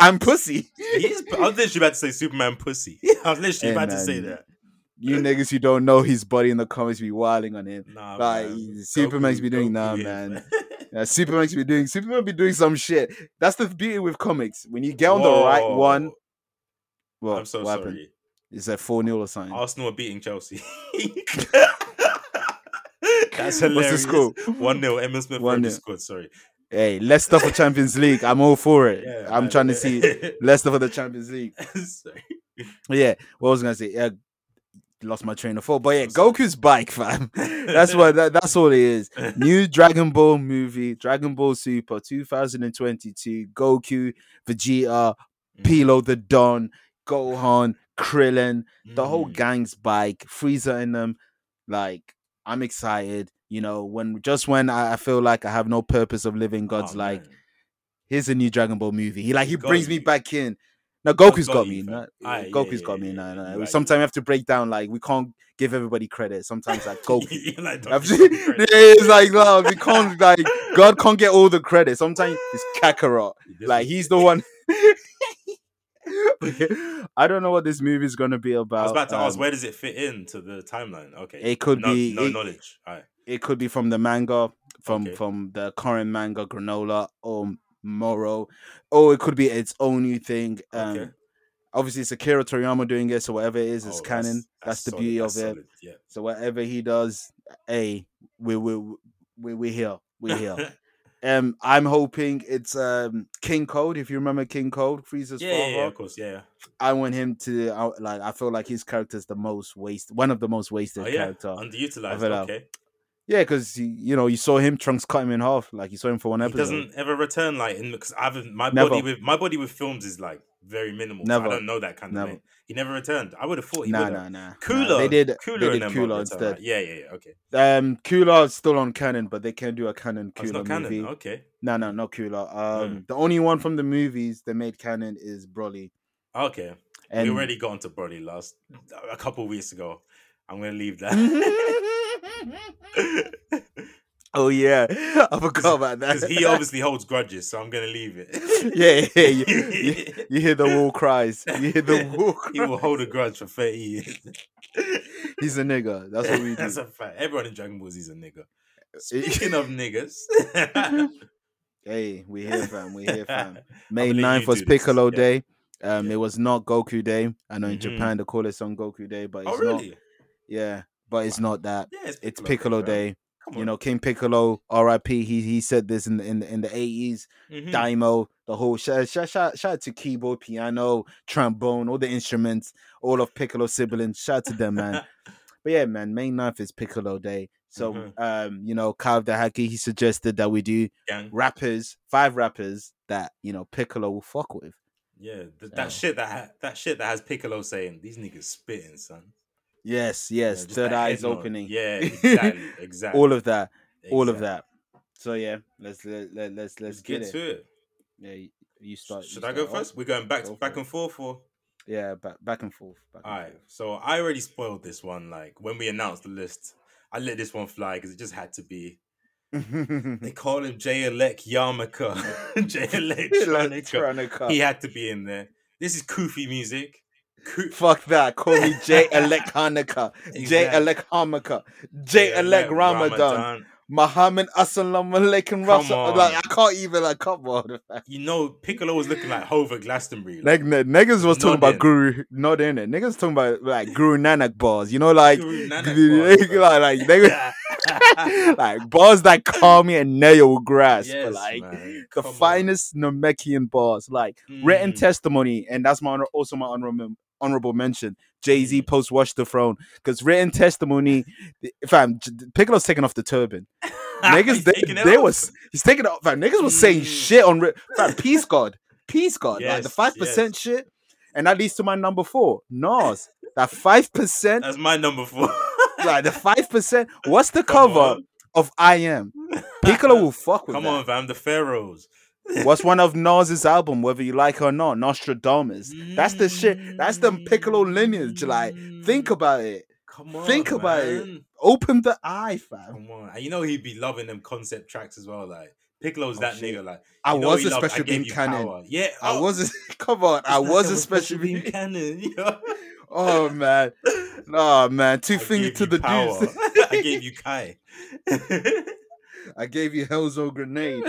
I'm pussy. He is, I was literally about to say Superman pussy. I was literally Hey, about to say that. You niggas who don't know his body in the comments be wilding on him. Nah, Like, man. Superman's Goku- be doing Goku nah, is, man. Yeah, <laughs> Superman's be doing Superman be doing some shit. That's the beauty with comics. When you get on the right one, well, I'm so happened? sorry. Is that 4 0 or something? Arsenal are beating Chelsea. <laughs> That's What's the hilarious. score? 1 0. <laughs> Emma Smith 1-0. Rowe scored. Sorry. Hey, Leicester for Champions League. I'm all for it. Yeah, I'm man. trying to see Leicester for the Champions League. sorry. Yeah, what was I gonna say? Yeah, lost my train of thought. But yeah, I'm sorry. Goku's bike, fam. <laughs> That's what that, that's all it is. <laughs> New Dragon Ball movie, Dragon Ball Super 2022. Goku, Vegeta, Mm. Pilo the Don, Gohan, Krillin, the whole Mm. gang's bike, Frieza in them. Like, I'm excited. You know, when just when I, I feel like I have no purpose of living, God's Oh, like, man. here's a new Dragon Ball movie. He like he brings me back in. No, Goku's got got, me. No, yeah, Goku's yeah, got me. No, no. right, Sometimes we have to break down. Like we can't give everybody credit. Sometimes like <laughs> Goku. Like, don't I've give seen- me credit. it's like no, we can't like God can't get all the credit. Sometimes it's <laughs> Kakarot. Like he's the <laughs> one. I don't know what this movie is gonna be about. I was about to ask, um, where does it fit into the timeline? Okay, It could no, be- no it- knowledge. All right. it could be from the manga, from Okay. from the current manga Granolah or Moro, or it could be its own new thing. Um, Okay. Obviously, it's Akira Toriyama doing it, so whatever it is, it's Oh, canon. That's, the solid, beauty of it. solid, Yeah. So whatever he does, hey, we we we we here, we here. <laughs> um, I'm hoping it's um King Cold. If you remember King Cold, Frieza's yeah, father. yeah, of course, yeah. I want him to I, like. I feel like his character's the most wasted, one of the most wasted Oh yeah, character. underutilized. Okay, Yeah, because you know you saw him Trunks cut him in half. Like you saw him for one episode. he doesn't ever return like in because I've my Never. body with my body with films is like very minimal. so Never. I don't know that kind of Never. thing. He never returned. I would have thought he Nah, would nah, nah. nah. Cooler, They did. Cooler, they did Cooler instead. right? Yeah, yeah, yeah. Okay, Um, Cooler is still on canon, but they can do a canon oh, Cooler not canon. movie. Okay, No, no, not Cooler. Um, Hmm. the only one from the movies that made canon is Broly. okay. And we already got into Broly last a couple of weeks ago. I'm gonna leave that. <laughs> <laughs> <laughs> oh yeah, I forgot about that. Because he obviously holds grudges, so I'm gonna leave it. <laughs> yeah, yeah, you, you, <laughs> you hear the wall cries. You hear the wall he will hold a grudge for 30 years. He's a nigga. That's what we do. That's a fact. Everyone in Dragon Ball Z is a nigga. Speaking of niggas, hey, we here, fam. We here, fam. May let 9th was do this, Piccolo yeah. Day. Um, Yeah. it was not Goku Day. I know in Mhm. Japan they call it Son Goku Day, but it's oh not. Yeah, but it's not that. Yeah, it's It's Piccolo, Piccolo. Day. You know, King Piccolo, R.I.P. He he said this in the in the, in the 80s. Mhm. Daimao, the whole shout, shout, shout, shout out to keyboard, piano, trombone, all the instruments, all of Piccolo's siblings. Shout out to them, man. <laughs> But yeah, man, May 9th is Piccolo Day. So, Mhm. um, you know, Kyle Dahaki, he suggested that we do Gang. rappers, five rappers that, you know, Piccolo will fuck with. Yeah, th- that So- shit that ha- that shit that has Piccolo saying these niggas spitting, son. Yes, yes. just Third eyes opening. Yeah, <laughs> exactly, exactly. all of that. All of that. So yeah, let's let, let, let's let's Let's get, get it. to it. Yeah, you, start. you Should I go start off. first? We're going back Go to, back and forth, or Yeah, back back and forth. Back and all right. So I already spoiled this one. Like when we announced the list, I let this one fly because it just had to be. They <laughs> call him J Elect Yarmulke. <laughs> J. He had to be in there. This is Koofy music. Fuck that. Call me J <laughs> Elect Hanukkah. J. Elect Hanukkah. J Elect Ramadan. Muhammad Assalamu alaikum Rasul. on. Like I can't even like come on. <laughs> You know, Piccolo was looking like Hova Glastonbury. Like n- niggas was talking about Guru, not in it. Niggas talking about like Guru Nanak bars. You know, like Nanak like, bars, like, they, <laughs> like bars that calm me and nail grasp. Yes, like man. the Come on. finest Namekian bars, like written Mhm. testimony, and that's my honor, also my honorable honorable mention. Jay Z Mhm. post watch the throne because written testimony. fam, Piccolo's taking off the turban. <laughs> Niggas, they, they was he's taking off. Fam, niggas was saying Mm. shit on fam, peace <laughs> god, peace god, like the five percent shit, and that leads to my number four, Nas. That five percent, That's my number four. like the <laughs> five percent. What's the Come cover on. of I Am? Piccolo will fuck with Come that. on, fam. The Pharaohs. What's one of Nas's album, whether you like it or not? Nastradamus. That's the shit. That's the Piccolo lineage. Like, think about it. Come on. think about it. Open the eye, fam. Come on. And you know he'd be loving them concept tracks as well. Like Piccolo's Oh, that shit. nigga. Like I was a loved, special beam cannon. power. Yeah. I oh, was a <laughs> come on. I was a special beam. cannon. <laughs> <laughs> Oh man, no man. Two I fingers to the power. juice. I gave you Kai. I gave you Hellzo grenade.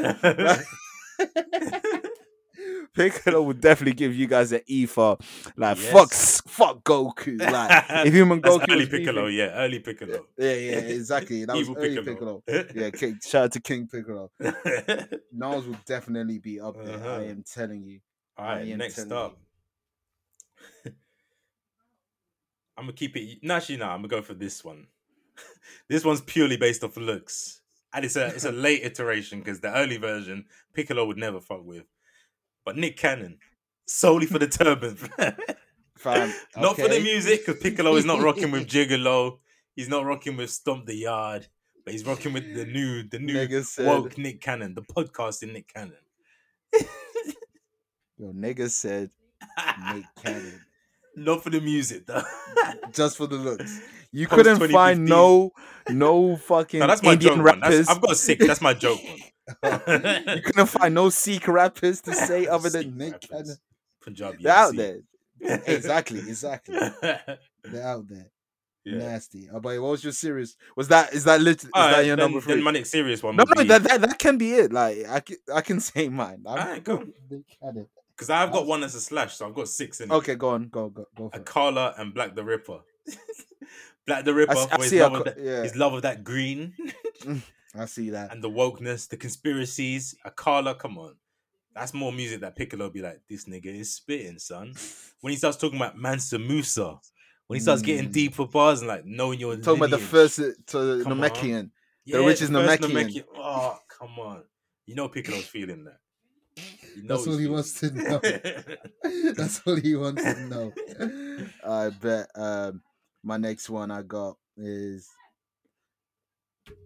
<laughs> Piccolo would definitely give you guys an E for like fuck, Yes. s- fuck Goku. <laughs> Like if human Goku early was beefing- Piccolo, yeah, early Piccolo. <laughs> Yeah, yeah, exactly. That was Evil early Piccolo. Piccolo. Yeah, King, shout out to King Piccolo. Nas will definitely be up there. Uh-huh. I am telling you. All right, next up. I'm gonna keep it. No, actually, no. I'm gonna go for this one. this one's purely based off looks, and it's a it's a late iteration because the early version Piccolo would never fuck with, but Nick Cannon solely for the turban, <laughs> Fam, not for the music because Piccolo is not rocking with <laughs> Gigolo. He's not rocking with Stomp the Yard. but he's rocking with the new, the new Nigga said, woke Nick Cannon, the podcasting Nick Cannon. <laughs> yo, nigga said Nick Cannon. Not for the music, though. just for the looks. You Post couldn't find no no fucking no, that's my Indian joke rappers. I've got a sick. That's my joke you couldn't find no Sikh rappers to say <laughs> other than Sikh Nick rappers. Cannon. Punjabi. They're out there. <laughs> Exactly, exactly. <laughs> They're out there. yeah. Nasty. Oh, but what was your serious? Was that is that lit? Is All that your then, number three? then my next serious one. no, no, be- that, that that can be it. Like I can, I can say mine. I'm- Alright, go. Nick Cannon. Because I've got one as a slash, so I've got six in it. Okay, go on, go go go for it. Akala and Black the Ripper. Black the Ripper I, I for his love, Ak- of that, yeah, his love of that green I see that. and the wokeness, the conspiracies. Akala, come on. That's more music that Piccolo be like, this nigga is spitting, son. When he starts talking about Mansa Musa, when he starts getting Mm. deeper bars and like knowing your Talking about the first uh, to. Namekian. Yeah, the richest first Namekian. Oh, come on. You know Piccolo's feeling that. You know That's all he feeling wants to know. <laughs> That's all he wants to know. <laughs> I bet um, my next one I got is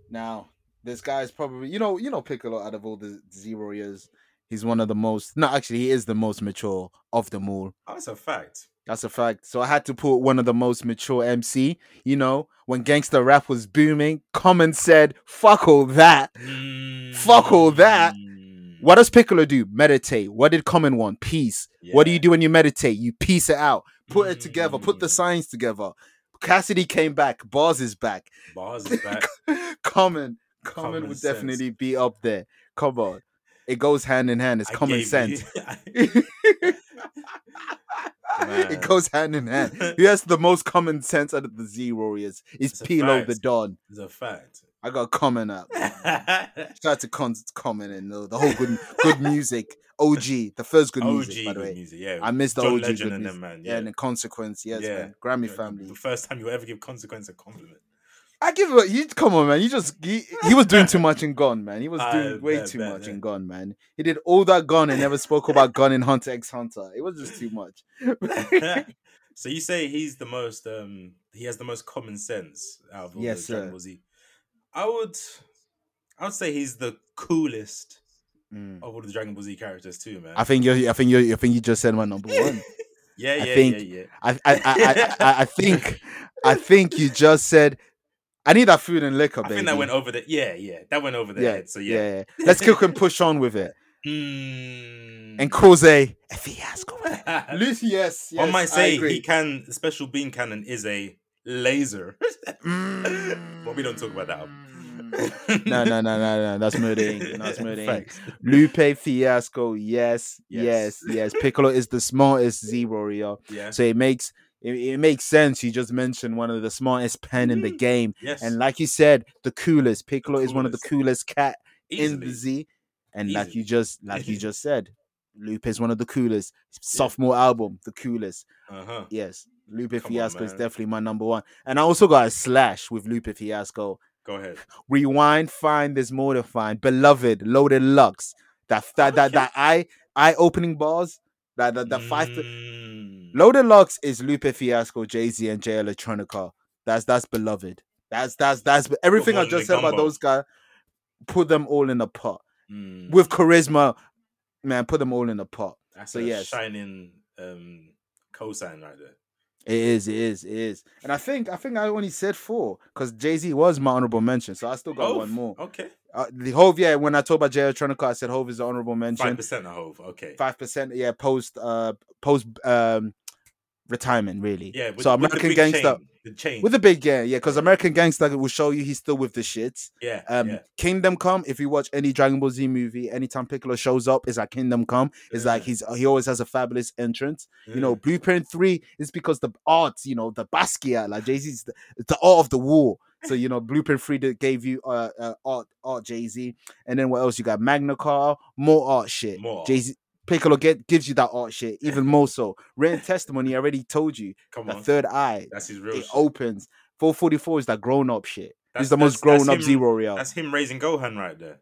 now. This guy is probably you know you know Piccolo out of all the zero years, he's one of the most. No, actually, he is the most mature of them all. Oh, That's a fact. That's a fact. So I had to put one of the most mature MC. You know, when gangster rap was booming, Common said, "Fuck all that." Fuck all that. Mm. What does Piccolo do? Meditate. What did Common want? Peace. What do you do when you meditate? You piece it out, put it together, put the Mm. signs together. Cassidy came back. Bars is back. Bars is back. <laughs> Common, common, Common would sense. definitely be up there. Come on, it goes hand in hand. It's I common sense. <laughs> you- <laughs> it goes hand in hand. Who has the most common sense out of the Z Warriors? It's Pilo the Don. It's a fact. I got a comment up. <laughs> Try to con- comment and the, the whole good good <laughs> music. OG, the first good OG music, by the way. music, yeah. I missed the John OG Legend good and music. them, man. Yeah, Yeah. and the consequence, yes, Yeah. man. Grammy The- family. The first time you ever give consequence a compliment. I give it. You come on, man. You just he, he was doing too much in Gone, man. He was <laughs> doing way bet, too bet, much in bet. Gone, man. He did all that Gone and never spoke about Gon in Hunter X Hunter. It was just too much. so you say he's the most um he has the most common sense out of all Yes, the Dragon sir. Ball Z. I would I would say he's the coolest Mm. of all the Dragon Ball Z characters too, man. I think you. I think you. I think you just said my number one. <laughs> yeah, I yeah, think- yeah, yeah. I. I. I, I, I, I think. I think you just said. I need that food and liquor, I baby. think that went over the yeah, yeah. That went over the yeah, head. So yeah, yeah. yeah. Let's kick and push on with it <laughs> Mm. and cause a a fiasco. Lucy, yes, One yes, might say he can special bean cannon is a laser. Mm. But we don't talk about that. no, no, no, no, no. That's murdering. <laughs> That's murdering. Lupe Fiasco, yes, yes, Yes. yes. Piccolo is the smartest Z warrior, Yeah. so it makes it, it makes sense. You just mentioned one of the smartest pen in the Mm. game, Yes. and like you said, the coolest. Piccolo is one of the coolest. coolest cat in the Z, and like you just like you <laughs> just said, Lupe is one of the coolest. Sophomore album, the coolest. Uh-huh. Yes, Lupe Come on, Fiasco is definitely my number one, and I also got a slash with Lupe Fiasco. Go ahead. Rewind, find, there's more to find. Beloved, loaded lux. That that that, Okay. <laughs> that eye eye opening bars. That that the five Mm. loaded lux is Lupe Fiasco, Jay Z, and Jay Electronica. That's that's beloved. That's that's that's everything I just said about those guys. Put them all in a pot Mm. with charisma, man. Put them all in a pot. That's so a yes. shining um cosign right there. It is, it is, it is. And I think I think I only said four because Jay Z was my honorable mention, so I still got one more. Okay. Uh, the Hove, yeah. When I talk about Jay Electronica, I said Hove is the honorable mention. Five percent of Hove. Okay. Five percent, yeah. Post, uh, post, um, retirement, really. Yeah. With, so American big Gangster chain, with the big yeah, yeah. Because American Gangster will show you he's still with the shits. yeah. Um, yeah. Kingdom Come. If you watch any Dragon Ball Z movie, anytime Piccolo shows up, it's like Kingdom Come. It's like he's he always has a fabulous entrance. You know, Mm. Blueprint Three is because the art, you know, the Basquiat, like Jay Z's the, the art of the war. So you know, Blueprint Three that gave you uh, uh art art Jay Z, and then what else you got? Magna Carta, more art shit. More. Jay Z. Piccolo get gives you that art shit even more so. Written <laughs> testimony I already told you. Come The on. third eye That's his real it shit. opens. 444 is that grown up shit. That's- He's the most grown up him- zero real. That's him raising Gohan right there.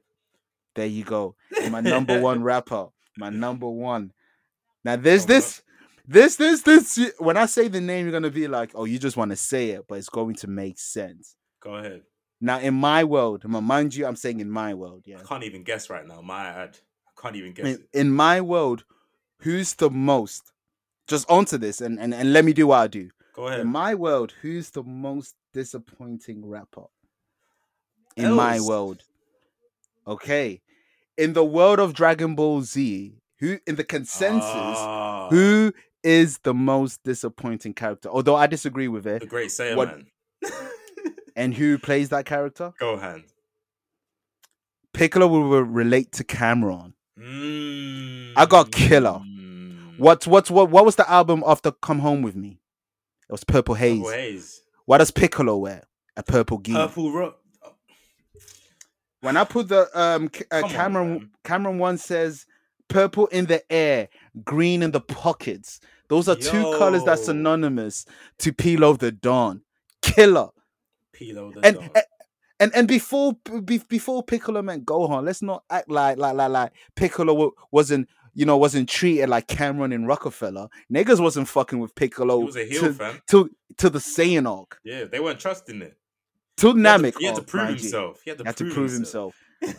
There you go. My <laughs> number one rapper. My number one. Now there's Come this, this, this, this. When I say the name, you're gonna be like, oh, you just want to say it, but it's going to make sense. Go ahead. Now, in my world, mind you, I'm saying in my world, yeah. I can't even guess right now. My ad. Can't even guess In, in my world, who's the most? Just onto this, and, and and let me do what I do. Go ahead. In my world, who's the most disappointing rapper? In my world. Okay. In the world of Dragon Ball Z, who in the consensus, Ah, who is the most disappointing character? Although I disagree with it. the great Saiyan what- man. <laughs> And who plays that character? Gohan. Piccolo will relate to Cam'ron. Mm. I got Killer. What's what's what what was the album after Come Home With Me? It was Purple Haze. Purple Haze. What does Piccolo wear? A purple gi. Purple Rock. When I put the um uh, Come on, Cam'ron. Cam'ron one says purple in the air, green in the pockets. Those are two colors that's synonymous to Peel of the Dawn. Killer. Pilo the And Dog. And and, before be, before Piccolo meant Gohan, let's not act like like like like Piccolo wasn't you know wasn't treated like Cam'ron and Rockefeller. Niggas wasn't fucking with Piccolo he was a heel, to, to to the Saiyan arc. Yeah, they weren't trusting it. Till He had to- Namek He had to prove himself. He had to, prove, himself.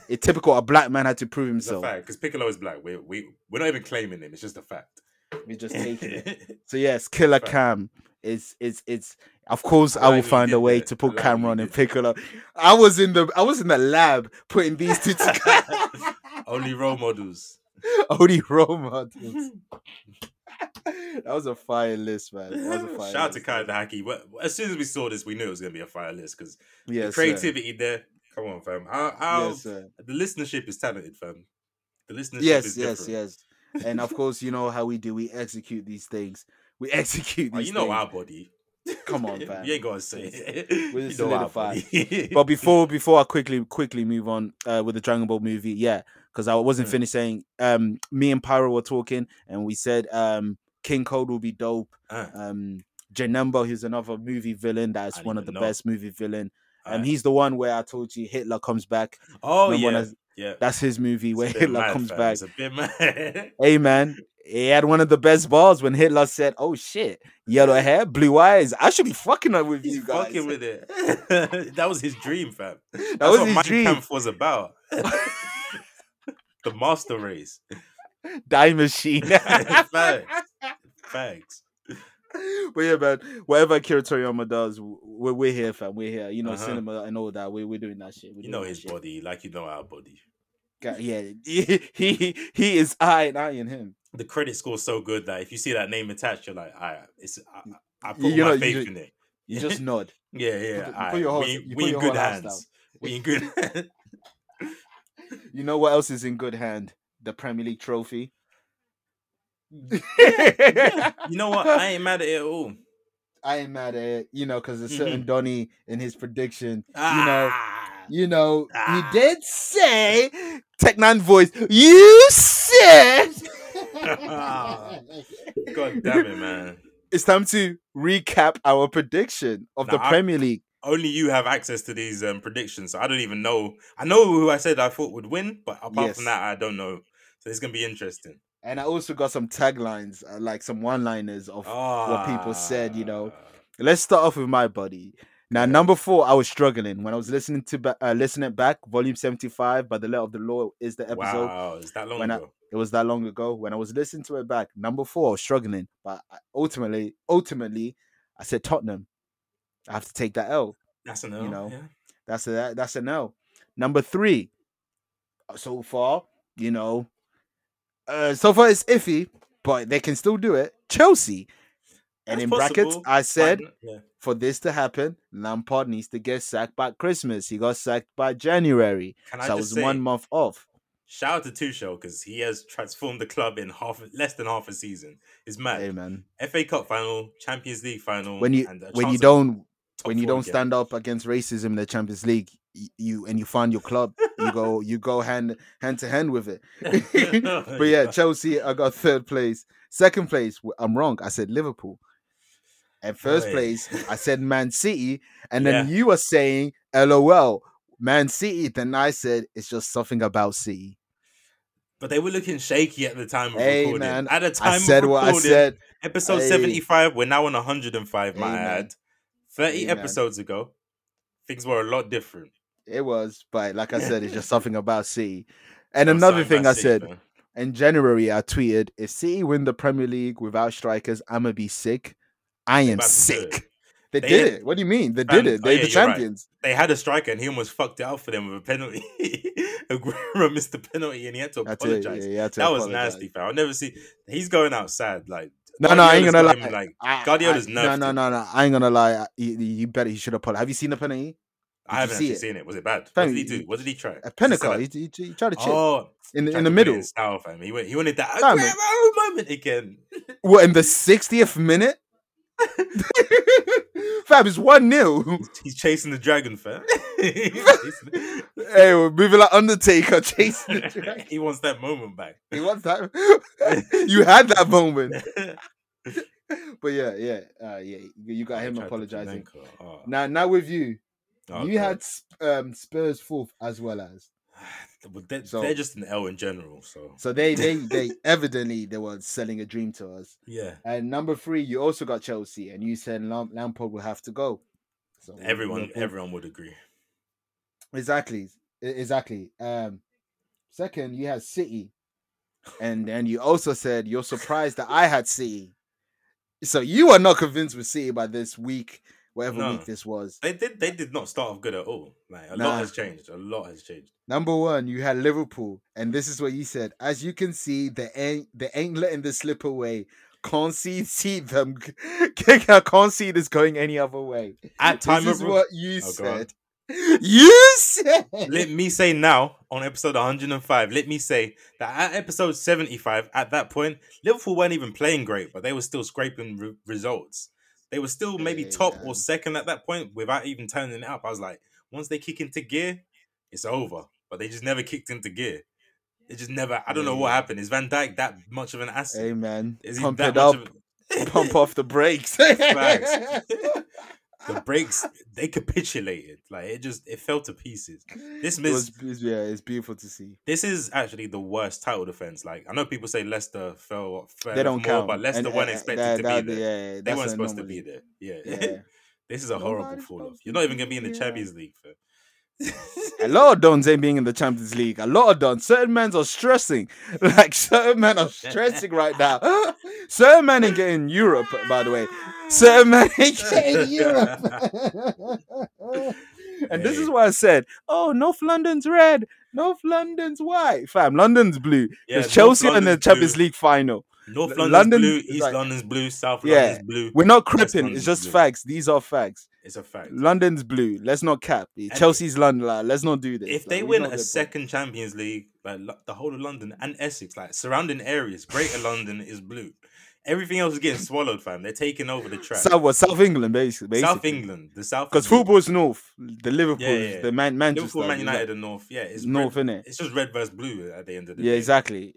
It's typical. A black man had to prove himself. because Piccolo is black. We we we're not even claiming him. It's just a fact. We're just <laughs> taking it. So yes, Killer. Cam is is it's of course I will find a way that. to put Cam'ron and. Piccolo. I was in the I was in the lab putting these two <laughs> together. Only role models. <laughs> Only role models. <laughs> that was a fire list, man. That was a fire Shout out to Kai. Dahaki. Well, As soon as we saw this, we knew it was gonna be a fire list because Yes, the sir. creativity there. Come on, fam. Our, our, Yes, sir. the listenership is talented, fam. The listenership Yes, is yes, different. yes. And of course, you know how we do. We execute these things. We <laughs> execute Oh, you know things. our body. Come on, <laughs> fam. you ain't gotta say it. We're <laughs> you know our solidified. but before before I quickly quickly move on uh, with the Dragon Ball movie, yeah, because I wasn't Mm. finished saying. Um, me and Pyro were talking, and we said um, King Cold will be dope. Uh, Um, Janemba, he's another movie villain that is one of the know. best movie villain. And uh, he's the one where I told you Hitler comes back. oh Remember yeah, yeah. That's his movie where Hitler mad, comes fam. back. It's a bit mad. <laughs> Hey man, he had one of the best bars when Hitler said, "Oh shit, yellow <laughs> hair, blue eyes. I should be fucking up with He's you guys." fucking with it. <laughs> that was his dream, fam. That's was what his Mein dream. Kampf was about. the master race. Die machine. Facts. but yeah, man, whatever Akira Toriyama does, we're, we're here, fam. We're here. You know, Uh-huh. cinema and all that. We're, we're doing that shit. We're You know that his shit. body, like you know our body. Ga- Yeah, <laughs> he, he is I and I in him. The credit score's so good that if you see that name attached, you're like, I it's I, I put You know, my faith in it. You just <laughs> nod. Yeah, yeah. put- you put your whole- we, you <laughs> we in good hands. We in good. You know what else is in good hand? The Premier League trophy. You know what? I ain't mad at it at all. I ain't mad at it, you know, because a certain Mhm. Donny in his prediction, Ah, you know, You know, ah. he did say, <laughs> Tech Nine voice, you said. <laughs> <laughs> God damn it, man. It's time to recap our prediction of the Nah, I- Premier League. Only you have access to these um, predictions, so I don't even know. I know who I said I thought would win, but apart Yes. from that, I don't know. So it's gonna be interesting. And I also got some taglines, uh, like some one-liners of what people said. You know, Ah, let's start off with my buddy. Now, number four, I was struggling when I was listening to uh, listening back, volume seventy-five, by the letter of the law is the episode. Wow, is that long when I- ago? It was that long ago. When I was listening to it back, number four, I was struggling, but I- ultimately, ultimately, I said Tottenham. I have to take that L. That's an L, You know, yeah. That's a that's a no. Number three, uh, so far, you know, uh, so far it's iffy, but they can still do it. Chelsea, and That's in brackets. I said yeah. For this to happen, Lampard needs to get sacked by Christmas. He got sacked by January, Can I so I just was say, one month off. shout out to Tuchel because he has transformed the club in half less than half a season. It's mad. Hey man, FA Cup final, Champions League final. when you when you don't when you don't again. stand up against racism in the Champions League, you and you find your club, you go <laughs> you go hand hand to hand with it. <laughs> <laughs> but yeah, Chelsea, I got third place. Second place, I'm wrong. I said Liverpool. And first place, I said Man City. And then Yeah. you were saying LOL, Man City. Then I said it's just something about City. But they were looking shaky at the time of Hey, recording. man, at the time I said of what I said. Episode Hey. 75, we're now on 105, my Hey, man. ad. 30 Hey, man. episodes ago, things were a lot different. It was, but like I <laughs> said, it's just something about City. And was another thing I City, said man. in January, I tweeted, "If City win the Premier League without strikers, I'ma be sick. I am about to do it. sick." They, They did it. What do you mean? They did it. oh They're yeah, the you're right. champions. they had a striker and he almost fucked it up for them with a penalty. <laughs> Aguero missed the penalty and he had to I tell you, apologize. yeah, had to that was nasty, fam. I'll never see. He's going out sad. Like No, no, I ain't gonna lie. Guardiola's got him, like I- Guardiola's I- no, nerfed no, no, no. I ain't gonna lie. You, you better. He should have. Have you seen the penalty? I haven't see actually it? seen it. Was it bad? Fam, what did he do? What did he try? A Panenka. He, he, he tried to chip Oh, in the in the middle. style, fam. He went. He wanted that. Aguero moment again. What in the 60th minute? <laughs> Fam, it's 1 0. He's chasing the dragon, fam. <laughs> Hey, we're moving like Undertaker <laughs> chasing the dragon. he wants that moment back. He wants that. you had that moment. But yeah, yeah, uh, yeah. You got him apologizing. Oh, Now, now with you, oh, you had um, Spurs fourth as well as. <sighs> But they're, So- they're just an L in general. So So they, they, <laughs> they evidently they were selling a dream to us. yeah, And number three, you also got Chelsea, and you said Lam- Lampard will have to go. So everyone everyone would agree. exactly, exactly. Um, second, you had City, and then you also said you're surprised that I had City. So you are not convinced with City by this week, whatever No. week this was. They did they did not start off good at all. Like a Nah. lot has changed. A lot has changed. Number one, you had Liverpool, and this is what you said. As you can see, they ain't they ain't letting this slip away. Can't see <laughs> see them. <laughs> Can't see this going any other way. At time this of is what you Oh, said. <laughs> You said. let me say now on episode 105 let me say that at episode 75 at that point liverpool weren't even playing great but they were still scraping re- results they were still maybe Hey, top man. or second at that point without even turning it up. I was like once they kick into gear it's over. But they just never kicked into gear. It just never i don't know what happened. Is van Dijk that much of an asset? Hey man, is he pump that much up, of a- pump off the brakes. <laughs> <laughs> <laughs> The <laughs> brakes they capitulated like it just it fell to pieces this It was, yeah, it's beautiful to see. This is actually the worst title defense. Like I know people say Leicester fell, fell They don't more, count, but Leicester And, weren't uh, expected that- to that- be there. Yeah, they weren't supposed to be there. Yeah, Yeah. <laughs> this is a horrible fall off. You're not even gonna be in the there. Champions League. fam. A lot of dons ain't being in the Champions League. A lot of dons. Certain men are stressing. <laughs> Like certain men are stressing right now. <laughs> Certain men ain't getting Europe, by the way. Certain men ain't <laughs> getting Europe. and this is why I said, "Oh, North London's red, North London's white, fam. London's blue. Yeah, There's North Chelsea in the Champions blue. League final. North London's London blue, East like- London's blue, South Yeah. London's blue. We're not West cripping. It's just blue. facts. These are facts. It's a fact. London's blue. Let's not cap. Chelsea's London. Like, let's not do this. If Like, they win a second Champions League, like the whole of London and Essex, like surrounding areas, Greater <laughs> London is blue. Everything else is getting swallowed, fam. They're taking over the track. South, what, South England, basically. South England, the South. Because football's North. The Liverpool, Yeah, yeah. the Man- Manchester. Liverpool, Man United, and North. Yeah, it's North, red, innit? It's just red versus blue at the end of the Yeah, day. Yeah, exactly.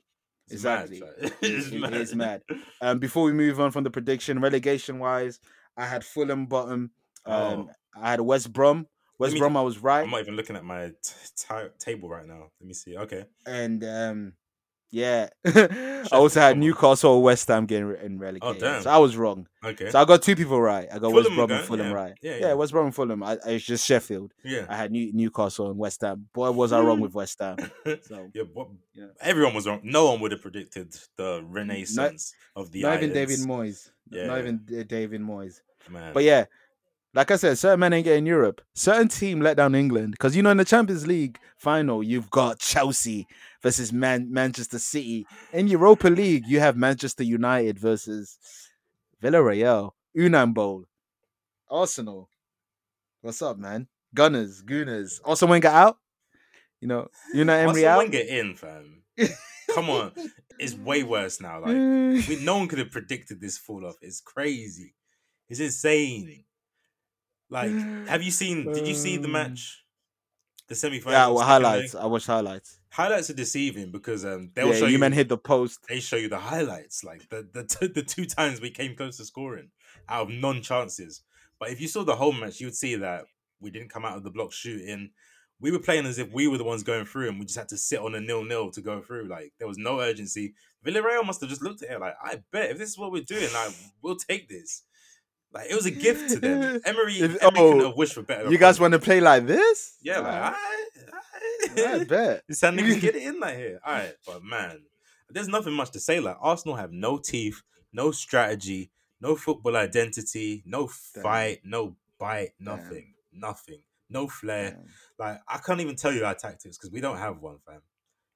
It's mad, exactly. <laughs> it's It- it mad. is mad. <laughs> Um, before we move on from the prediction, relegation wise, I had Fulham bottom. Um, I had West Brom. West me- Brom, I was right. I'm not even looking at my t- ti- table right now. Let me see. Okay. and um, yeah, <laughs> I also had. Newcastle or West Ham getting re- in oh, relegation. damn. So I was wrong. Okay. So I got two people right. I got West Fulham Brom and Fulham yeah. right. Yeah, Yeah, yeah. West Brom and Fulham. I, I, it's just Sheffield. yeah. I had New, Newcastle and West Ham. Boy, was I wrong <laughs> with West Ham. So <laughs> yeah, what, Yeah. everyone was wrong. No one would have predicted the renaissance of the not even David. Moyes. Yeah. Not even David Moyes. Man. But yeah, like I said, certain men ain't getting Europe. Certain team let down England because you know in the Champions League final you've got Chelsea versus Man- Manchester City. In Europa League you have Manchester United versus Villarreal, Unam Bowl, Arsenal. What's up, man? Gunners, Gooners. Also Wenger out. You know, Unai Emery Arsene out. Wenger in, fam. <laughs> Come on, it's way worse now. Like we, no one could have predicted this fall off. It's crazy. It's insane. Like, have you seen? Did you see the Um, match? The semi final. yeah, well, highlights. I watched highlights. Highlights are deceiving because um they'll Yeah, show you you. man hit the post. they show you the highlights, like the the t- <laughs> the two times we came close to scoring out of non chances. But if you saw the whole match, you would see that we didn't come out of the block shooting. We were playing as if we were the ones going through, and we just had to sit on a nil nil to go through. Like there was no urgency. Villarreal must have just looked at it like, I bet if this is what we're doing, like we'll take this. Like it was a gift to them. <laughs> Emery, If- Emery couldn't oh, have wished for better. You guys want to play like this? Yeah, like, Alright, alright, I alright. bet. This get <laughs> it in like here. All right, but man, there's nothing much to say. Like Arsenal have no teeth, no strategy, no football identity, no Damn. fight, no bite, Damn. nothing, nothing, no flair. Damn. Like I can't even tell you our tactics because we don't have one, fam.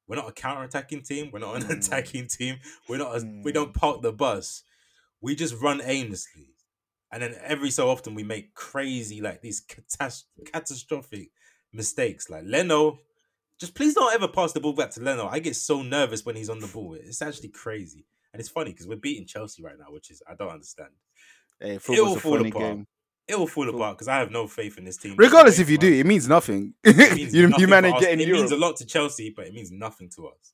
We're not a counter-attacking team. We're not an Mm. attacking team. We're not. A, We Mm. don't park the bus. We just run aimlessly, and then every so often we make crazy, like these catas- catastrophic mistakes. Like Leno, just please don't ever pass the ball back to Leno. I get so nervous when he's on the ball. It's actually crazy, and it's funny because we're beating Chelsea right now, which is I don't understand. Hey, will fall apart. game. It will fall Cool. apart because I have no faith in this team. Regardless if you for do, it means nothing. <laughs> It means <laughs> you nothing you manage us. getting It Europe. means a lot to Chelsea, but it means nothing to us.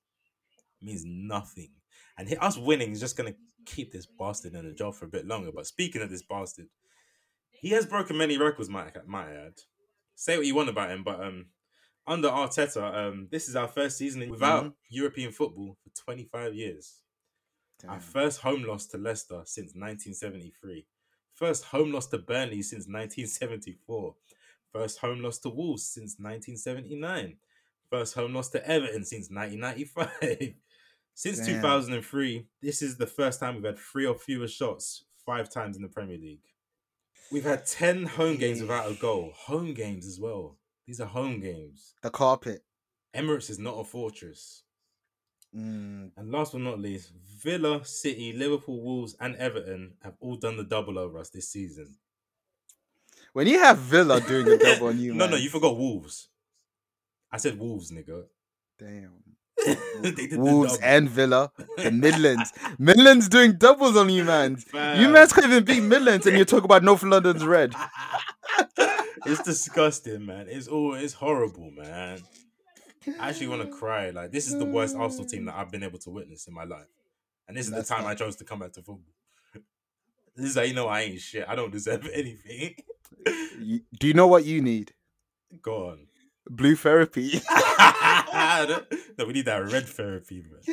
It means nothing. And us winning is just going to keep this bastard in the job for a bit longer. But speaking of this bastard, he has broken many records, might, might add. Say what you want about him, but um, under Arteta, um, this is our first season without Mhm. European football for 25 years. Our first home loss to Leicester since 1973. First home loss to Burnley since 1974. First home loss to Wolves since 1979. First home loss to Everton since 1995. Since Damn. 2003, this is the first time we've had three or fewer shots five times in the Premier League. We've had 10 home games without a goal. Home games as well. These are home games. The carpet. Emirates is not a fortress. Mm, And last but not least, Villa, City, Liverpool, Wolves, and Everton have all done the double over us this season. When you have Villa doing a double on <laughs> you, no, no, you forgot Wolves. I said Wolves, nigga. Damn. Wolves and Villa, the <laughs> Midlands. Midlands doing doubles on you, man. You Fam. man can't even beat Midlands, and you talk about North London's red. <laughs> it's disgusting, man. It's all it's horrible, man. I actually want to cry. Like this is the worst Arsenal team that I've been able to witness in my life, and this is That's the time not- I chose to come back to football. <laughs> This is how you know I ain't shit. I don't deserve anything. Do you know what you need? Go on. Blue therapy. No, we need that red therapy, bro. <laughs>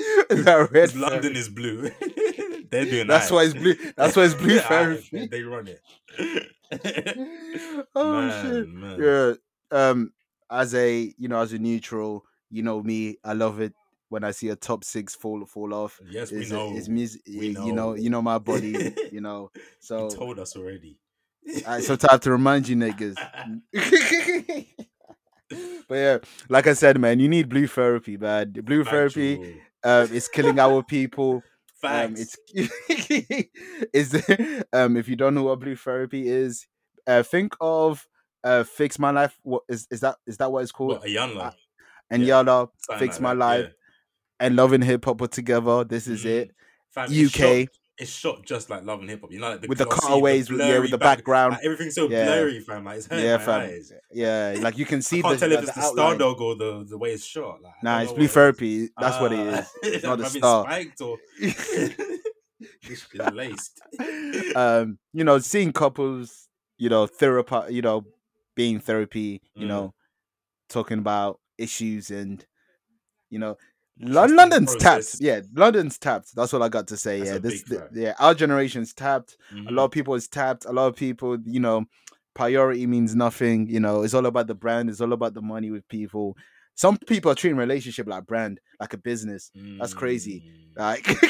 that red. London therapy. is blue. <laughs> They're doing That's that. why it's blue. That's why it's blue <laughs> therapy. They run it. oh man, shit. man. Yeah. Um. As a you know, as a neutral, you know me. I love it when I see a top six fall fall off. Yes, we It's, know. it's music. We know. You know. know. You know my body. You know. So you told us already. I so I have to remind you niggas. <laughs> but yeah, like I said, man, you need blue therapy, man. Blue therapy um, is killing our people. Um, it's <laughs> is um if you don't know what blue therapy is, uh, think of uh fix my life. What is is that is that what it's called? What, Iyanla? uh, and yeah, Yala fix like my that, life yeah. and loving hip hop put together. This is Mhm. it. Fam, UK shot, it's shot just like Love and Hip Hop. You know, like the with the cutaways, with, yeah, with the back- background. Like, everything's so Yeah. blurry, fam. Like it's hurting Yeah, my fam. eyes. Yeah, <laughs> like you can see I can't the, tell if it's the outline. star dog or the, the way it's shot. Like, Nah, it's blue it is. therapy. That's what it Ah. It's not <laughs> been star. spiked or <laughs> it's been laced. um, you know, seeing couples, you know, therapy, you know, being therapy, you Mm. know, talking about issues and, you know, London's tapped. Yeah, London's tapped. That's all I got to say. That's yeah, this, big th- fact. yeah, our generation's tapped. A Mhm. lot of people is tapped. A lot of people, you know, priority means nothing. You know, it's all about the brand. It's all about the money with people. Some people are treating relationship like brand, like a business. That's crazy. Mm. Like, <laughs>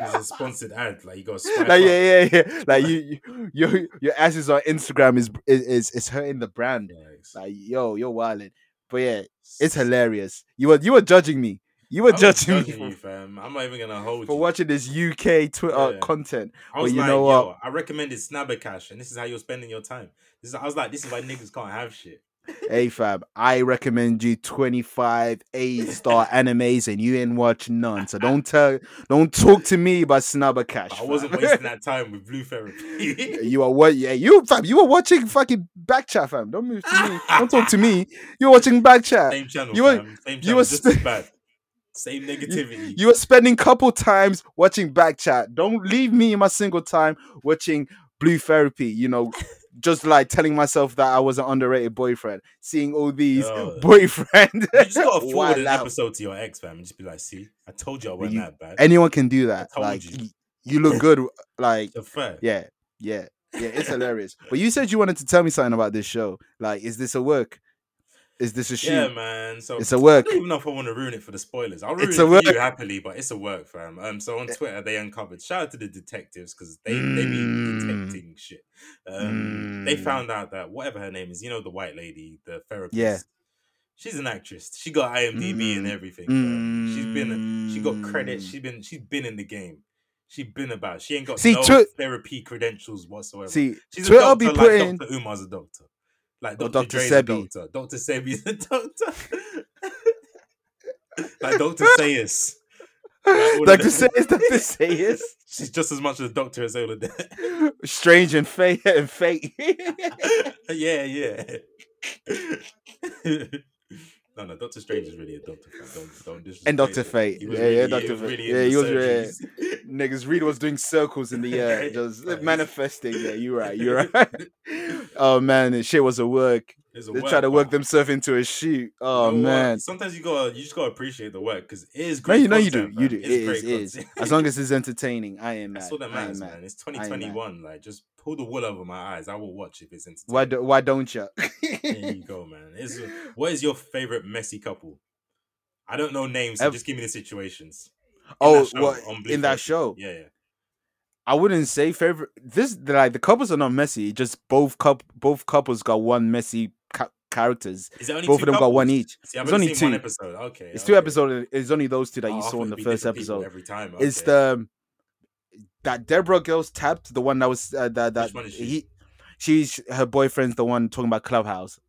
It's a sponsored ad. Like you got like yeah, yeah, yeah. <laughs> Like you, you your your asses on Instagram is is is, is hurting the brand. Yikes. Like yo, you're wilding. But yeah, it's hilarious. You were you were judging me. You were was judging me judging you, fam. I'm not even gonna hold for you. watching this UK Twitter uh, Yeah. content. I was you like, know yo. I recommended Snabba Cash, and this is how you're spending your time. This is, I was like, this is why niggas can't have shit. Hey fam, I recommend you 25 A star <laughs> animes and you ain't watch none. So don't tell don't talk to me about Snabba Cash. I wasn't wasting that time with Blue Therapy. you are what yeah, you fam, you were watching fucking back chat, fam. Don't move to me. Don't talk to me. You're watching back chat. Same channel, You were- fam. Same you were just as bad. Same negativity. You were spending couple times watching back chat. Don't leave me in my single time watching Blue Therapy, you know, <laughs> just like telling myself that I was an underrated boyfriend, seeing all these Yo. <laughs> boyfriend. you just gotta <laughs> forward an episode to your ex, fam, and just be like, "See, I told you I wasn't You- that bad." Anyone can do that. Like you. you. you look good. Like yeah, yeah. Yeah, it's hilarious. But you said you wanted to tell me something about this show. Like, is this a work? Is this a shoot? Yeah, man. So It's a work. I don't even know if I want to ruin it for the spoilers. I'll ruin It's it a for you happily, but it's a work, fam. Um, so on Twitter they uncovered. Shout out to the detectives because they they be Mm. detecting shit. Um, they Mm. found out that whatever her name is, you know, the white lady, the therapist. Yeah. She's an actress. She got IMDb and Mm. everything. fam. She's been she got credit. Mm. She's been she's been in the game. She's been about. She ain't got See, no Twi- therapy credentials whatsoever. See, She's Twitter a doctor, be like putting. Dr. Umar's a doctor. Like Dr. Dr. Dre's Sebi. doctor. Dr. Sebi's a doctor. <laughs> like Dr. Sayers. Like, Dr. Sayers, Dr. Sayers. <laughs> She's just as much a doctor as all of. <laughs> Strange and fate and fate. yeah, yeah. No, no, Doctor Strange is really a doctor. fam. Don't, don't disrespect And Dr. Fate. Yeah, really- yeah, was Fate. really Yeah, he was surgeries. Niggas Reed was doing circles in the uh, air, <laughs> just manifesting. Yeah, you're right. You're <laughs> right. oh man, this shit was a work. A They try to work themselves into a shoot. Oh you know what? man. Sometimes you gotta you just gotta appreciate the work because it is great. No, you know you do. content, You do. It's It great is, it is. As long as it's <laughs> entertaining, I am mad. That's all that matters, man. It's I am mad. 2021. Like, just pull the wool over my eyes. I will watch if it's entertaining. Why do, why don't you? There you go, man. It's, what is your favorite messy couple? I don't know names, so Ev- just give me the situations. In oh, that show, in that show? Yeah, yeah. I wouldn't say favorite. This like the couples are not messy. Just both coup both couples got one messy ca- characters. Is there only Both two of them got one each. See, It's only two. episode. Okay, It's two episodes. It's only those two that Oh, you saw in the first episode. every time. It's the um, that Deborah girl's tapped. The one that was uh, that that Which one is she? he. She's her boyfriend's the one talking about Clubhouse.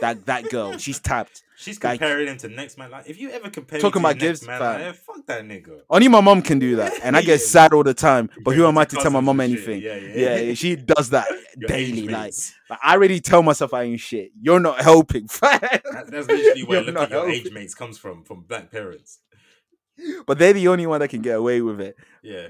That that girl, <laughs> she's tapped. She's like- comparing him to next man. Like, if you ever compare Talking about Gibbs, man, eh, fuck that nigga. Only my mom can do that, <laughs> and I get sad all the time. But who am I to tell my mom anything? Yeah, yeah, Yeah, she does that <laughs> daily. Like, like, I already tell myself I ain't shit. You're not helping. That- that's literally where You're look at your helping. age mates comes from, from black parents. But they're the only one that can get away with it. Yeah.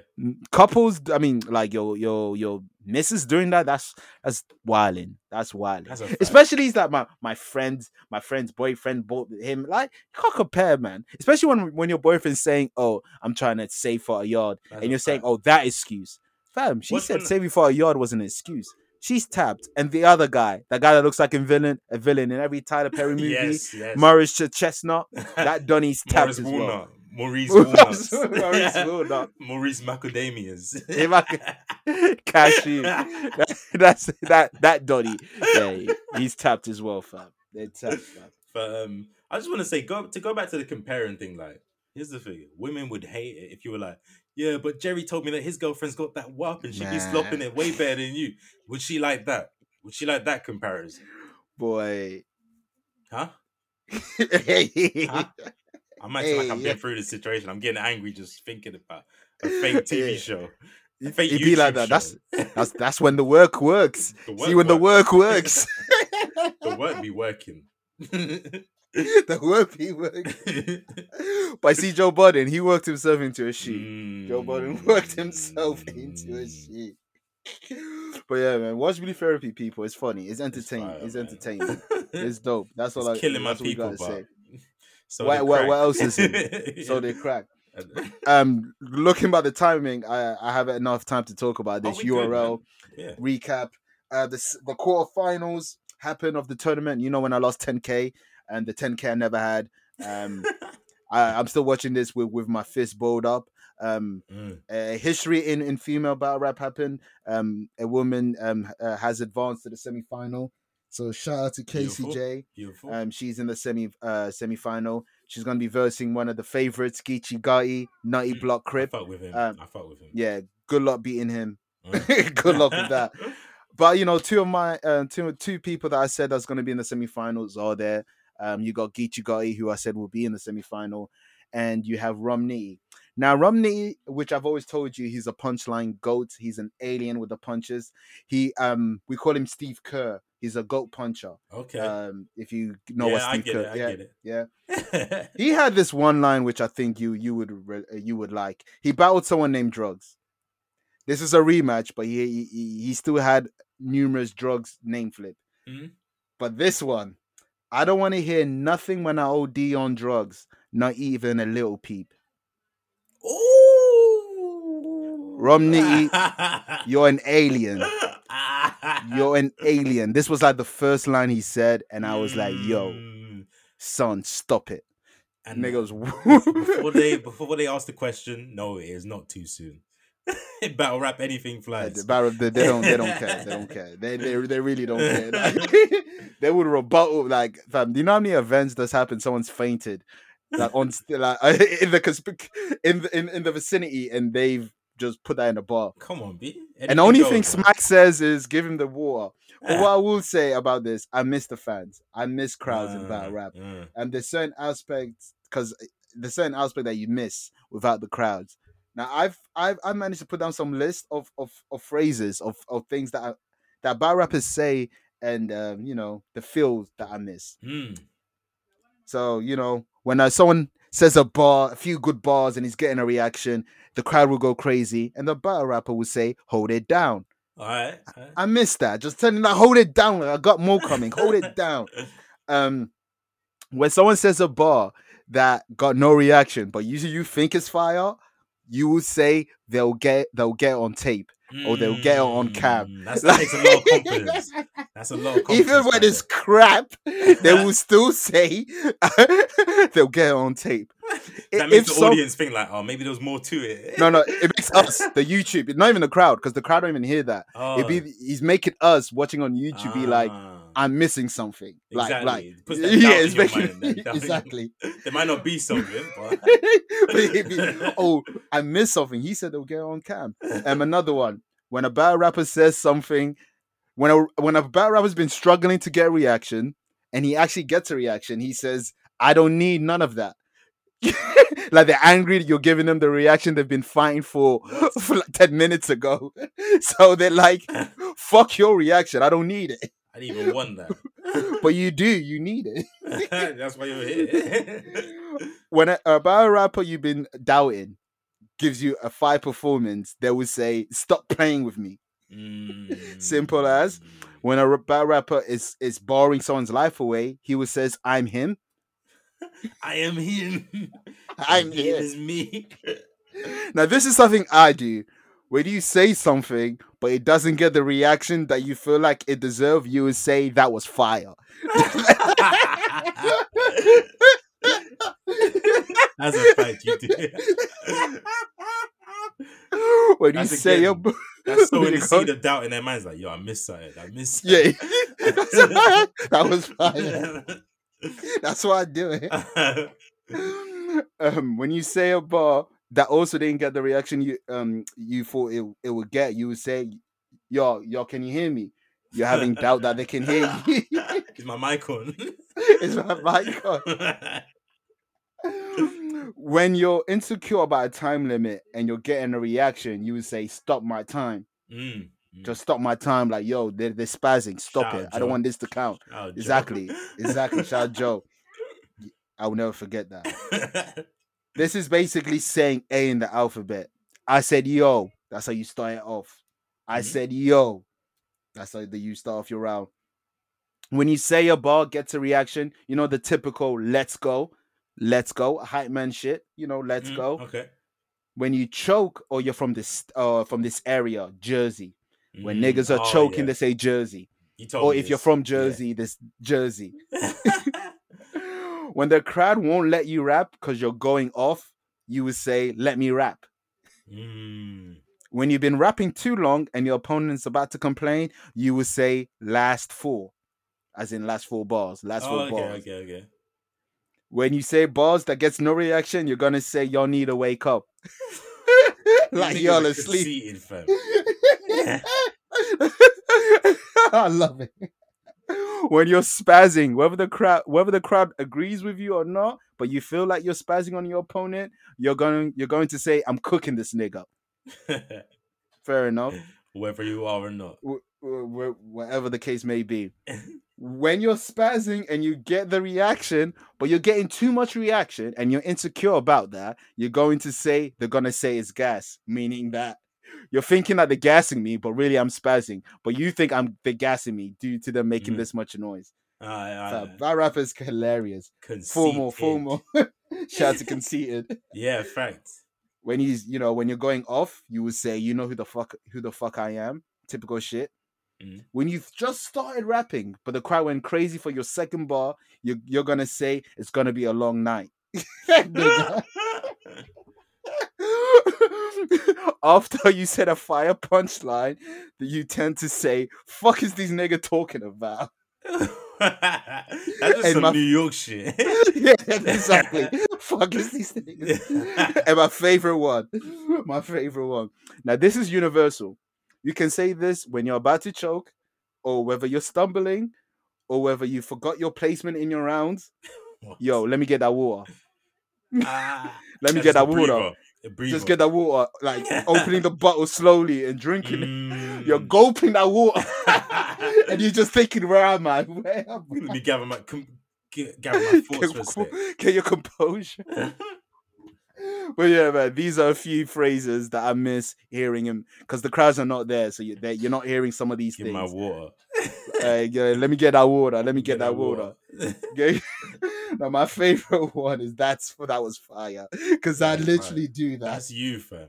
Couples, I mean, like your your your missus doing that. That's that's wilding. That's wilding. That's a fact. Especially he's like my my friend's my friend's boyfriend bought him. Like you can't compare, man. Especially when when your boyfriend's saying, "Oh, I'm trying to save for a yard," That's and you're saying, fact. "Oh, that excuse." Fam, she What's said when- saving for a yard was an excuse. She's tapped, and the other guy, the guy that looks like a villain, a villain in every Tyler Perry <laughs> movie, yes, yes. Ch- Chestnut, <laughs> that Donny's tapped as well. Maurice Walnuts. <laughs> Maurice Walnut. <laughs> Maurice Macadamias. If I could- Cashew. That- <laughs> that's that that Donny. Yeah, he's tapped as well, fam. They're tapped, fam. But um, I just want to say, go to go back to the comparing thing. Like, here's the thing: women would hate it if you were like, "Yeah, but Jerry told me that his girlfriend's got that wop and she be slopping it way better than you." Would she like that? Would she like that comparison? Boy. Huh? Huh? I'm acting like I've Hey, been through this situation. I'm getting angry just thinking about a <laughs> fake TV Yeah. show. A fake it be like that. That's show. that's that's when the work works. <laughs> The See when the work works. <laughs> the work be working. the work be working. But I see Joe Budden, he worked himself into a shoot. Joe Budden worked himself into a Mm. sheet. But yeah, man, watch Blue Therapy, people. It's funny. It's It's entertaining. fire, It's entertaining. It's dope. That's all It's I. killing my that's people, gotta but say. So What- what- what else is <laughs> it? So they crack. <laughs> Um, looking by the timing, I I have enough time to talk about Oh, this good, URL man. yeah. recap. Uh, the s- the quarterfinals happened of the tournament. You know when I lost 10k and the 10k I never had. Um, <laughs> I, I'm still watching this with with my fist balled up. Um, Mm. a history in, in female battle rap happened. Um, a woman um uh, has advanced to the semi final. So shout out to. KCJ. Beautiful. Um, she's in the semi uh semi final. She's gonna be versing one of the favorites, Geechee Gotti, Nutty Mm, Block I Crip. fuck with him. um, I fuck with him. Yeah, good luck beating him. Mm. <laughs> good luck with that. <laughs> But you know, two of my um, two two people that I said that's going to be in the semifinals are there. Um, you got Geechee Gotti, who I said will be in the semifinal, and you have Rum Nitty. Now, Rum Nitty, which I've always told you, he's a punchline goat. He's an alien with the punches. He um, we call him Steve Kerr. He's a goat puncher. Okay. Um, if you know yeah, what I Steve Kerr, it. I yeah, get it. yeah. <laughs> He had this one line which I think you you would re- you would like. He battled someone named Drugs. This is a rematch, but he he, he still had numerous drugs name flip. Mhm. But this one, I don't want to hear nothing when I OD on drugs, not even a little peep. Ooh. Rum Nitty, <laughs> You're an alien. You're an alien. This was like the first line he said, and I was like, yo, Mm. son, stop it. And Nigga was <laughs> before they before they ask the question, no, it is not too soon. <laughs> Battle rap, anything Yeah, flies. the Barra- they, they don't they don't care. They don't care. They they, they really don't care. Like, they would rebuttal like fam, do you know how many events that's happened? Someone's fainted. Like on <laughs> like <laughs> in the in the in, in the vicinity and they've just put that in a bar. Come on, B. And the only thing Smack says is give him the water. But what I will say about this, I miss the fans. I miss crowds in battle rap. and there's certain aspects because there's certain aspect that you miss without the crowds. Now I've I've I managed to put down some list of of, of phrases of, of things that I, that bar rappers say and um, you know the feels that I miss. Mm. So you know when uh, someone says a bar, a few good bars, and he's getting a reaction, the crowd will go crazy, and the battle rapper will say, "Hold it down." All right. all right. I miss that. Just telling like, hold it down. Like, I got more coming. Hold it down. <laughs> Um, when someone says a bar that got no reaction, but usually you think it's fire, you will say they'll get they'll get on tape. Or they'll get it on cam. Mm, That's, that takes a lot of confidence. <laughs> That's a lot of confidence. Even when it's crap, they will <laughs> still say <laughs> they'll get it on tape. that if makes the some- audience think like, oh, maybe there was more to it. No, no, it makes us the YouTube, not even the crowd, because the crowd don't even hear that. Oh, It be he's making us watching on YouTube be like, ah, I'm missing something. Like, Exactly. like, It puts that <laughs> yeah, it's making exactly. <laughs> <laughs> there might not be something, but But be, oh, I missed something. He said they'll get on cam. Um, another one. When a bad rapper says something, when a when a bad rapper's been struggling to get a reaction, and he actually gets a reaction, he says, "I don't need none of that." like they're angry that you're giving them the reaction they've been fighting for, for like 10 minutes ago. So they're like, fuck your reaction. I don't need it. I didn't even want that. <laughs> But you do, you need it. <laughs> That's why you're here. <laughs> when a, a rapper you've been doubting gives you a five performance, they will say, "Stop playing with me." Simple as. Mm. When a bad rapper is is barring someone's life away, he will says, "I'm him." I am him. I'm. It is me. Now this is something I do. When you say something, but it doesn't get the reaction that you feel like it deserves, you would say that was fire. <laughs> That's a fight You did. <laughs> when you That's a say a, given. That's so <laughs> when you the seed of doubt in their minds, like, yo, I missed something. I missed yeah, that was fire. That's why I do it. um, when you say a bar that also didn't get the reaction you um you thought it, it would get, you would say, "Yo, yo, can you hear me?" You're having doubt that they can hear you. <laughs> Is my mic on? <laughs> it's my mic on. <laughs> When you're insecure about a time limit and you're getting a reaction, you would say, "Stop my time! Mm, mm. Just stop my time!" Like, yo, they're, they're spazzing. Stop Shout it! I don't want this to count. Joe. Exactly, exactly. Shout out Joe. I will never forget that. This is basically saying A in the alphabet. I said yo. That's how you start it off. I Mhm. said yo. That's how the you start off your round. When you say a bar gets a reaction, you know the typical let's go, let's go, hype man shit. You know, let's Mm, go. Okay. When you choke or you're from this uh from this area, Jersey. When Mm, niggas are oh, choking, yeah. they say Jersey. You told Or if you're this. from Yeah. Jersey, this Jersey. <laughs> <laughs> when the crowd won't let you rap because you're going off, you would say, "Let me rap." Mm, When you've been rapping too long and your opponent's about to complain, you would say, "Last four," as in last four bars. Last oh, four okay, bars. okay, okay. When you say bars that gets no reaction, you're gonna say, "Y'all need to wake up." <laughs> like y'all asleep. <laughs> <laughs> I love it. <laughs> When you're spazzing, whether the crowd whether the crowd agrees with you or not, but you feel like you're spazzing on your opponent, you're going you're going to say, "I'm cooking this nigga." <laughs> Fair enough. Whether you are or not. Wh- Whatever the case may be. <laughs> When you're spazzing and you get the reaction, but you're getting too much reaction and you're insecure about that, you're going to say they're gonna say it's gas, meaning that you're thinking that they're gassing me, but really I'm spazzing. But you think I'm they're gassing me due to them making Mhm. this much noise. Aye, Fam, aye. that rapper's hilarious. Formal, Conceited. formal. <laughs> Shout out to conceited. Yeah, fact. When he's, you know, when you're going off, you would say, you know who the fuck who the fuck I am. Typical shit. Mhm. when you've just started rapping, but the crowd went crazy for your second bar, you, you're gonna say it's gonna be a long night. <laughs> Nigga. <laughs> After you said a fire punchline, that you tend to say, "Fuck is these nigga talking about?" <laughs> That's just And some my- New York shit. <laughs> yeah, exactly. Fuck is these niggas? and my favorite one, my favorite one. Now this is universal. You can say this when you're about to choke, or whether you're stumbling, or whether you forgot your placement in your rounds. Yo, let me get that water. Ah, Let me get that water. breather, Just get that water, like <laughs> opening the bottle slowly and drinking it. Mm. You're gulping that water, <laughs> and you're just thinking, "Where am I? Where am I?" Let me gather my com- gather my <laughs> thoughts for Get, get your composure. But yeah, man, these are a few phrases that I miss hearing him because the crowds are not there, so you, they, you're not hearing some of these things. Give my things. <laughs> water. Uh, let me get that water. Let me get, that water. water. Okay. <laughs> now my favorite <laughs> one is that's for that was fire because I Yeah, literally do that. That's you, fam.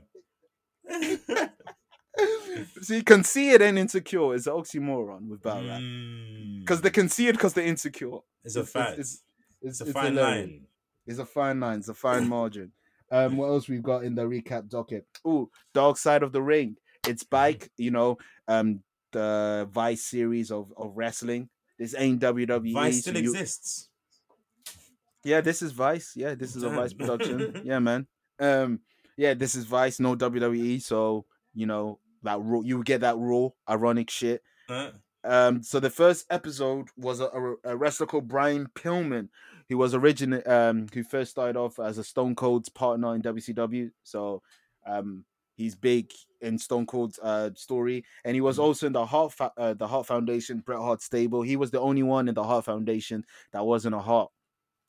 so See, conceited and insecure is an oxymoron with battle rap because Mm. they're conceited because they're insecure. it's a fact. It's, It's, it's, a it's fine line. It's a fine line. It's a fine margin. Um, what else we've got in the recap docket? Oh, Dark Side of the Ring. It's bike. You know, um, the Vice series of of wrestling. This ain't WWE. Vice so still you- exists. Yeah, this is Vice. Yeah, this is a Vice production. <laughs> yeah, man. Um, yeah, this is Vice. No WWE. So you know that raw. You would get that raw, ironic shit. Huh? Um, so the first episode was a, a, a wrestler called Brian Pillman, who was originally um who first started off as a Stone Cold's partner in WCW. So um he's big in Stone Cold's uh story, and he was Mhm. also in the Hart Fa- uh, the Hart Foundation, Bret Hart stable. He was the only one in the Hart Foundation that wasn't a Hart.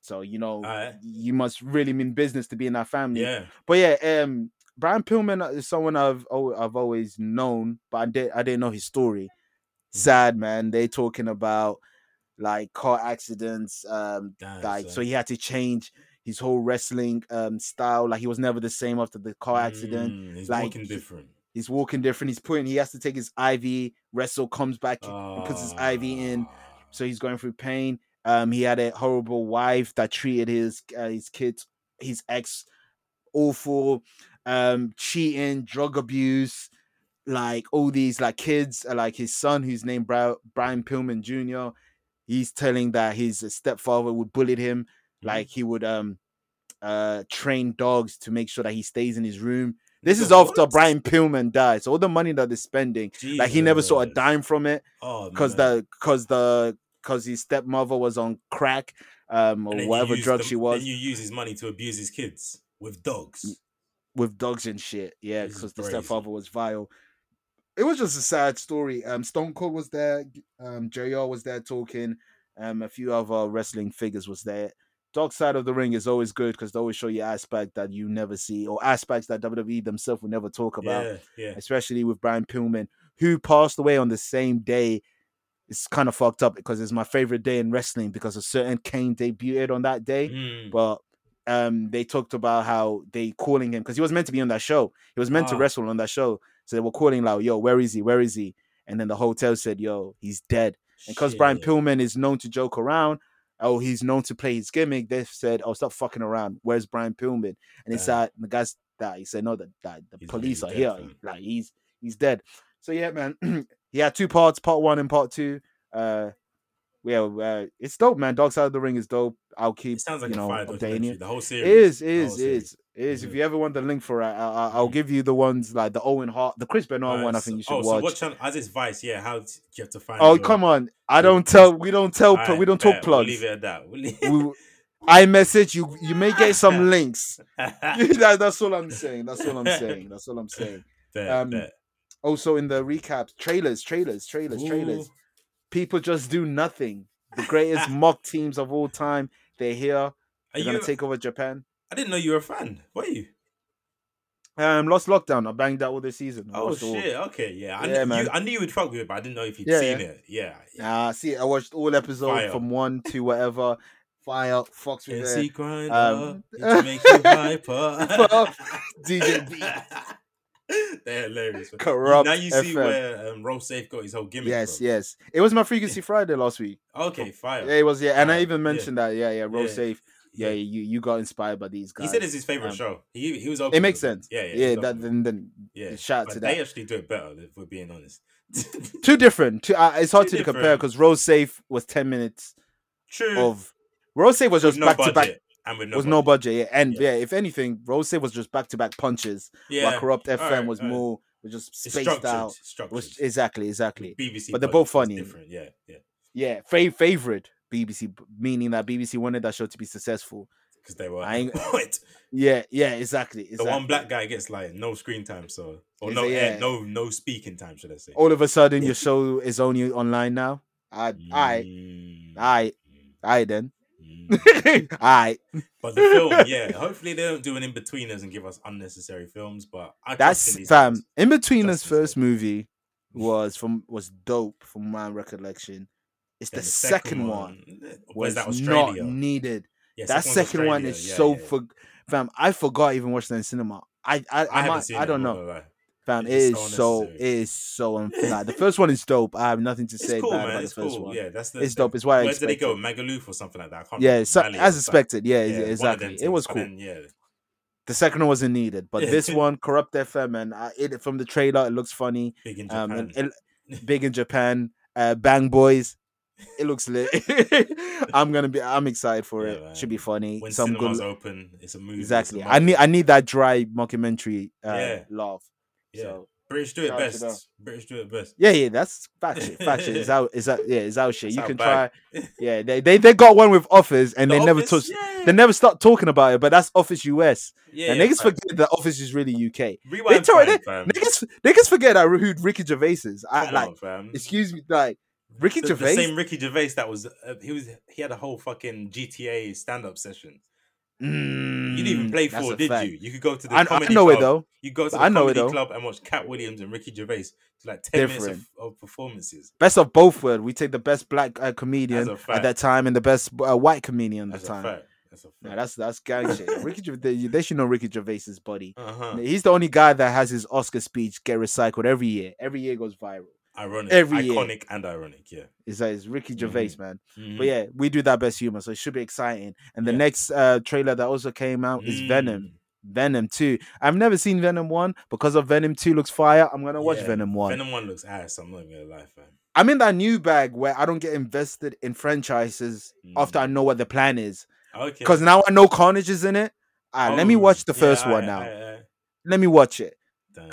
So you know you must really mean business to be in that family. Yeah. But yeah, um, Brian Pillman is someone I've I've always known, but I did I didn't know his story. Sad man, they talking about like car accidents, um, Damn, like so he had to change his whole wrestling um style. Like he was never the same after the car accident. Mm, he's like, walking he- different. He's walking different. He's putting. He has to take his IV. Wrestle comes back, and puts his IV in Ah. so he's going through pain. Um, he had a horrible wife that treated his uh, his kids, his ex, awful, um, cheating, drug abuse, like all these like kids, uh, like his son who's named Bri- Brian Pillman Jr. He's telling that his stepfather would bully him. Like he would um uh train dogs to make sure that he stays in his room. This is Nigga, after? Brian Pillman died, so all the money that they're spending, like he never saw a dime from it Oh, because the because the because his stepmother was on crack um or And then you whatever drug the- she was. Then you use his money to abuse his kids with dogs. with dogs and shit yeah because the stepfather was vile. It was just a sad story. Um stone cold was there um jr was there talking um a few other wrestling figures was there dark side of the ring is always good because they always show you aspect that you never see or aspects that wwe themselves will never talk about Yeah, yeah. especially with Brian Pillman, who passed away on the same day. It's kind of fucked up because it's my favorite day in wrestling because a certain Kane debuted on that day. Mm. But um, they talked about how they calling him because he was meant to be on that show. He was meant to wrestle on that show, so they were calling like, "Yo, where is he? Where is he?" And then the hotel said, "Yo, he's dead." And because Brian Pillman is known to joke around, oh, he's known to play his gimmick, they've said, "Oh, stop fucking around. Where's Brian Pillman?" And he Damn. said, "The guys that he said, no, that, that the He's police are dead, here. fam. Like he's he's dead." So yeah, man, <clears throat> he had two parts, part one and part two. Uh, yeah, uh, it's dope, man. Dark Side of the Ring is dope. I'll keep It sounds like you a know fire documentary. The whole series. is, the is, whole series. Is, is. If Mhm. you ever want the link for it, I, I, I'll Mhm. give you the ones like the Owen Hart, the Chris Benoit one. I think you should oh, watch. so what channel? As it's Vice, yeah. How do you have to find? oh, come on! I don't tell. We don't tell. Alright, we don't talk bet. We'll plugs. leave it at that. We'll leave- we, <laughs> I message you. You may get some <laughs> links. <laughs> that, that's all I'm saying. That's all I'm saying. That's all I'm saying. Um. Also, in the recaps, trailers, trailers, trailers, trailers. People just do nothing. The greatest mock teams of all time. They're here. They're you? gonna take over Japan. I didn't know you were a fan. Were you? Um, lost lockdown. I banged out all this season. I Oh watched all- shit! Okay, yeah. I, Yeah, kn- man. You, I knew you would fuck with it, but I didn't know if you'd Yeah, seen yeah. it. Yeah. Nah, see, I watched all episodes Fire. from one to whatever. Fire, Fox with it. Grindah, Um, it make you hyper. <laughs> DJ <laughs> B. They're hilarious. man. Corrupt Now you see FM. where um, Roll Safe got his whole gimmick. Yes, from. yes. It was my frequency Friday last week. Okay, fire. Yeah, it was. Yeah, and I even Yeah. mentioned that. Yeah, yeah. Roll Yeah. safe. Yeah, you you got inspired by these guys. He said it's his favorite Um, show. He he was open. It makes sense. Yeah, yeah. Yeah, that then then yeah. shout out But to they that. actually do it better. If we're being honest. <laughs> Too different. Two. Uh, it's hard Two to compare because Roll Safe was ten minutes True. of Roll Safe was with just no back budget. to back. and with no Was no budget. budget, yeah, and Yeah. yeah. If anything, Roll Safe was just back to back punches. Yeah. While Corrupt FM Alright, was alright. more was just spaced structured. out. Structured. Was exactly, exactly. BBC, but they're both funny. Different. Yeah, yeah. Yeah, fa- favorite BBC, meaning that BBC wanted that show to be successful. Because they were. I ain't- <laughs> Yeah, yeah, exactly. the one black guy gets like no screen time, so or Is no it? air- Yeah. no no speaking time, should I say? All of a sudden, your show is only online now. I, I, Mm, I, I then. mm. <laughs> I. But the film, <laughs> yeah. Hopefully they don't do an Inbetweeners and give us unnecessary films. But I trust in That's fam. In between Trust this in these first movie was from was dope from my recollection. It's Then the, second, one. Was Was that not needed. Yeah, that second one is Yeah, so yeah, for fam. I forgot I even watched that in cinema. I I I, I might, I don't I'm know, fam. It It's is so so it is so unfair. <laughs> the first one is dope. I have nothing to It's say cool, bad man. about It's the first cool. one. Yeah, that's the. It's the- dope. It's I Where did they go? Magaluf or something like that. I can't Yeah, so, as expected. Yeah, Yeah, one of them exactly. It was cool. then, yeah, The second one wasn't needed, but this <laughs> one, Corrupt FM, and I, it from the trailer, it looks funny. big in Um, Japan. and it, <laughs> big in Japan. Uh, Bang Boys, it looks lit. <laughs> I'm gonna be. I'm excited for Yeah, it. Should be funny. when Some cinemas good. open, it's a movie. Exactly. I need. I need that dry mockumentary uh, Yeah. laugh. Yeah. So British do it Shout out to them. best. British do it best. yeah, yeah, that's fact shit. Fact shit. Is <laughs> out. Is that? Yeah, is out shit. It's you can bag. try. <laughs> Yeah, they, they they got one with Office, and The they never Office? touched. Yeah. They never start talking about it, but that's Office US. Yeah, and yeah, niggas facts. forget that Office is really UK. Rewind time, it- fam. Niggas, niggas forget that who Ricky Gervais is. I, Come like, on, fam. excuse me, like Ricky the, Gervais. the same Ricky Gervais that was uh, he was he had a whole fucking GTA stand up session. You didn't even Mm, play a did fact. you? You could go to the I, I know club. it though. You go to the I know it, comedy though. club and watch Katt Williams and Ricky Gervais to like ten minutes of, of performances. Best of both worlds. We take the best black uh, comedian at that time and the best uh, white comedian at That's the a time. fact. That's a fact. Nah, that's that's gang shit. Ricky, they, they should know Ricky Gervais's body. uh-huh. He's the only guy that has his Oscar speech get recycled every year. Every year goes viral. Ironic, every year. iconic, and ironic. Yeah. Is that is Ricky Gervais, man. Mhm. But yeah, we do that best humor, so it should be exciting. And the Yeah. next uh, trailer that also came out is Venom. Mm. Venom 2. I've never seen Venom 1 because of Venom 2 looks fire. I'm gonna watch Yeah, Venom 1. Venom One looks ass. I'm not gonna lie, fam. I'm in that new bag where I don't get invested in franchises after I know what the plan is. Okay. Because now I know Carnage is in it. Ah, let me Oh, watch the yeah, first one aight, now. Let me watch it. Damn.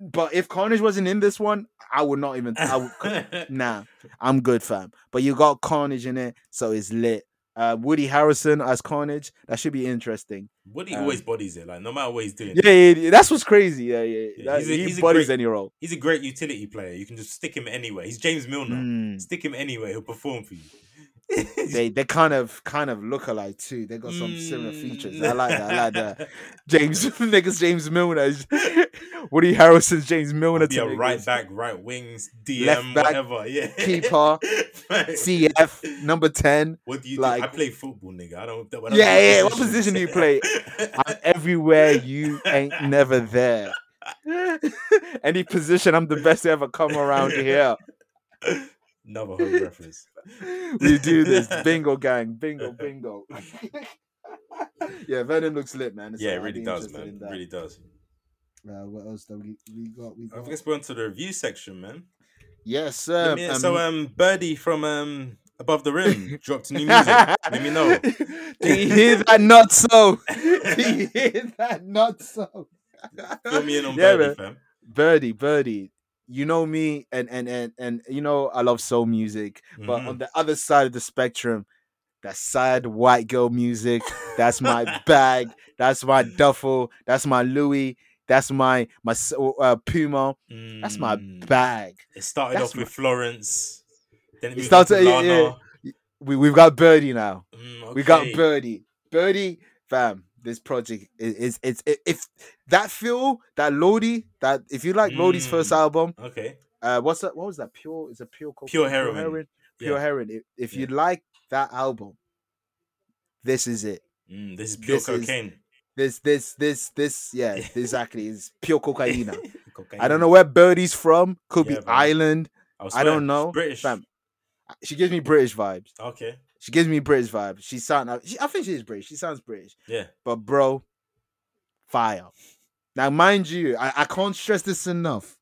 But if Carnage wasn't in this one, I would not even. I would, <laughs> nah, I'm good, fam. But you got Carnage in it, so it's lit. Uh, Woody Harrison as Carnage. That should be interesting. Woody Um, always bodies it. Like no matter what he's doing, Yeah, yeah, yeah, that's what's crazy. Yeah, yeah. Yeah, he's a- he he's bodies great- any role. he's a great utility player. You can just stick him anywhere. He's James Milner. Mm. Stick him anywhere, he'll perform for you. <laughs> They they kind of kind of look alike too. They got some similar Mm. features. I like that. I like that. James <laughs> niggas James Milner. <laughs> Woody Harrison's James Milner. A right back, right wings, DM, Left back, whatever. Yeah. keeper, CF number ten. What do you like- do? I play football, nigga. I don't. Yeah, yeah. What position do you play? I'm everywhere. You ain't never there. Any position, I'm the best to ever come around here. Another home reference. We do <laughs> this. Bingo gang. Bingo, <laughs> bingo. <laughs> yeah, Venom looks lit, man. So Yeah, it really does, man. It really does. Uh, what else do we, we got? We I guess we're on to the review section, man. Yes, sir. me- so, um, Birdie from um above the rim dropped new music. Let me know. Do you hear that? Not so. Do you hear that? Not so. Fill me in on Yeah, Birdy, man. fam. Birdy, Birdy. You know me, and and and and you know I love soul music, but Mhm. on the other side of the spectrum, that sad white girl music. That's my <laughs> bag. That's my duffel. That's my Louis. That's my my uh, Puma. That's my Mm. bag. It started That's off with Florence. Then it started- yeah, yeah. We we've got Birdy now. Mm, We got. Birdy. Birdy, fam. This project is is it's it, if that feel that Lorde that if you like Lorde's first Mm. album, Okay. uh, what's that? What was that? Pure is a pure cocaine? Pure Heroine. Pure Yeah. heroin. If, if Yeah. you like that album, this is it. Mm, this is pure This is- cocaine. This, this, this, this, yeah, <laughs> exactly. It's pure cocaine. <laughs> I don't know where Birdy's from. Could Yeah, be fam. Island. I, I don't know. British. Fam, She gives me British vibes. Okay. She gives me British vibes. She sound. She, I think she is British. She sounds British. Yeah. But bro, fire. Now, mind you, I, I can't stress this enough.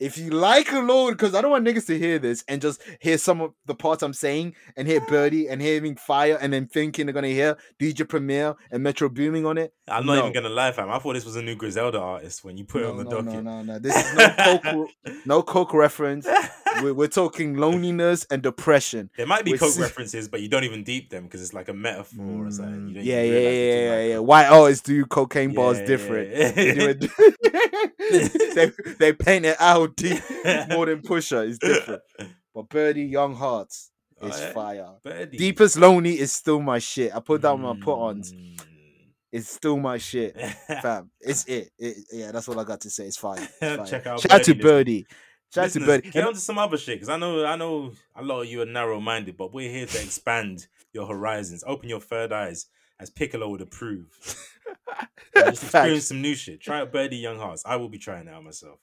If you like alone, because I don't want niggas to hear this and just hear some of the parts I'm saying and hear Birdy and hearing fire and then thinking they're gonna hear DJ Premier and Metro Boomin on it. I'm not No. even gonna lie, fam. I thought this was a new Griselda artist when you put it on the no, no, docket. no, no. This is no coke, <laughs> no coke reference. We're, we're talking loneliness and depression. There might be coke is- references, but you don't even deep them because it's like a metaphor or something. You Mm, don't yeah, even yeah, yeah, yeah, talking yeah. White artists do cocaine bars Yeah, different. <laughs> yeah, <laughs> yeah. they they paint it out deep <laughs> more than Pusher. It's different. But Birdy, Young Hearts is Oh, yeah? fire. Birdy. Deepest Lonely is still my shit. I put down my put ons. Mm. It's still my shit, <laughs> fam. It's it. it. Yeah, that's all I got to say. It's fire. It's <laughs> fire. Check out Shout out to Birdy, Birdy. Shout out to Birdy. Get on to some other shit because I know, I know, a lot of you are narrow-minded, but we're here to expand your horizons, open your third eyes, as Piccolo would approve. Just experience some new shit. Try out Birdy Young Hearts. I will be trying it out myself.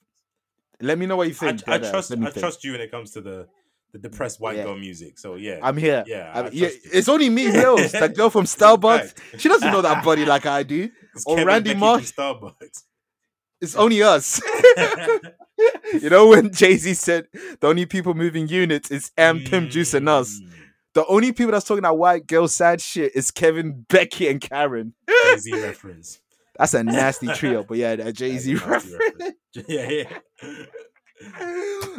Let me know what you think. I deadass. trust, I think. trust you when it comes to the the depressed white Yeah. girl music. So yeah, I'm here. yeah, I'm- I yeah, it's only me, <laughs> Hills, that girl from Starbucks. She doesn't know that body like I do. <laughs> It's or Kevin Randy Marsh. Starbucks. It's only us. <laughs> you know when Jay Z said the only people moving units is Em, Pimp Juice, and us. Mm. The only people that's talking that white girl sad shit is Kevin, Becky, and Karen. Jay-Z reference. That's a nasty <laughs> trio, but yeah, that Jay Z a nasty reference. Yeah, yeah.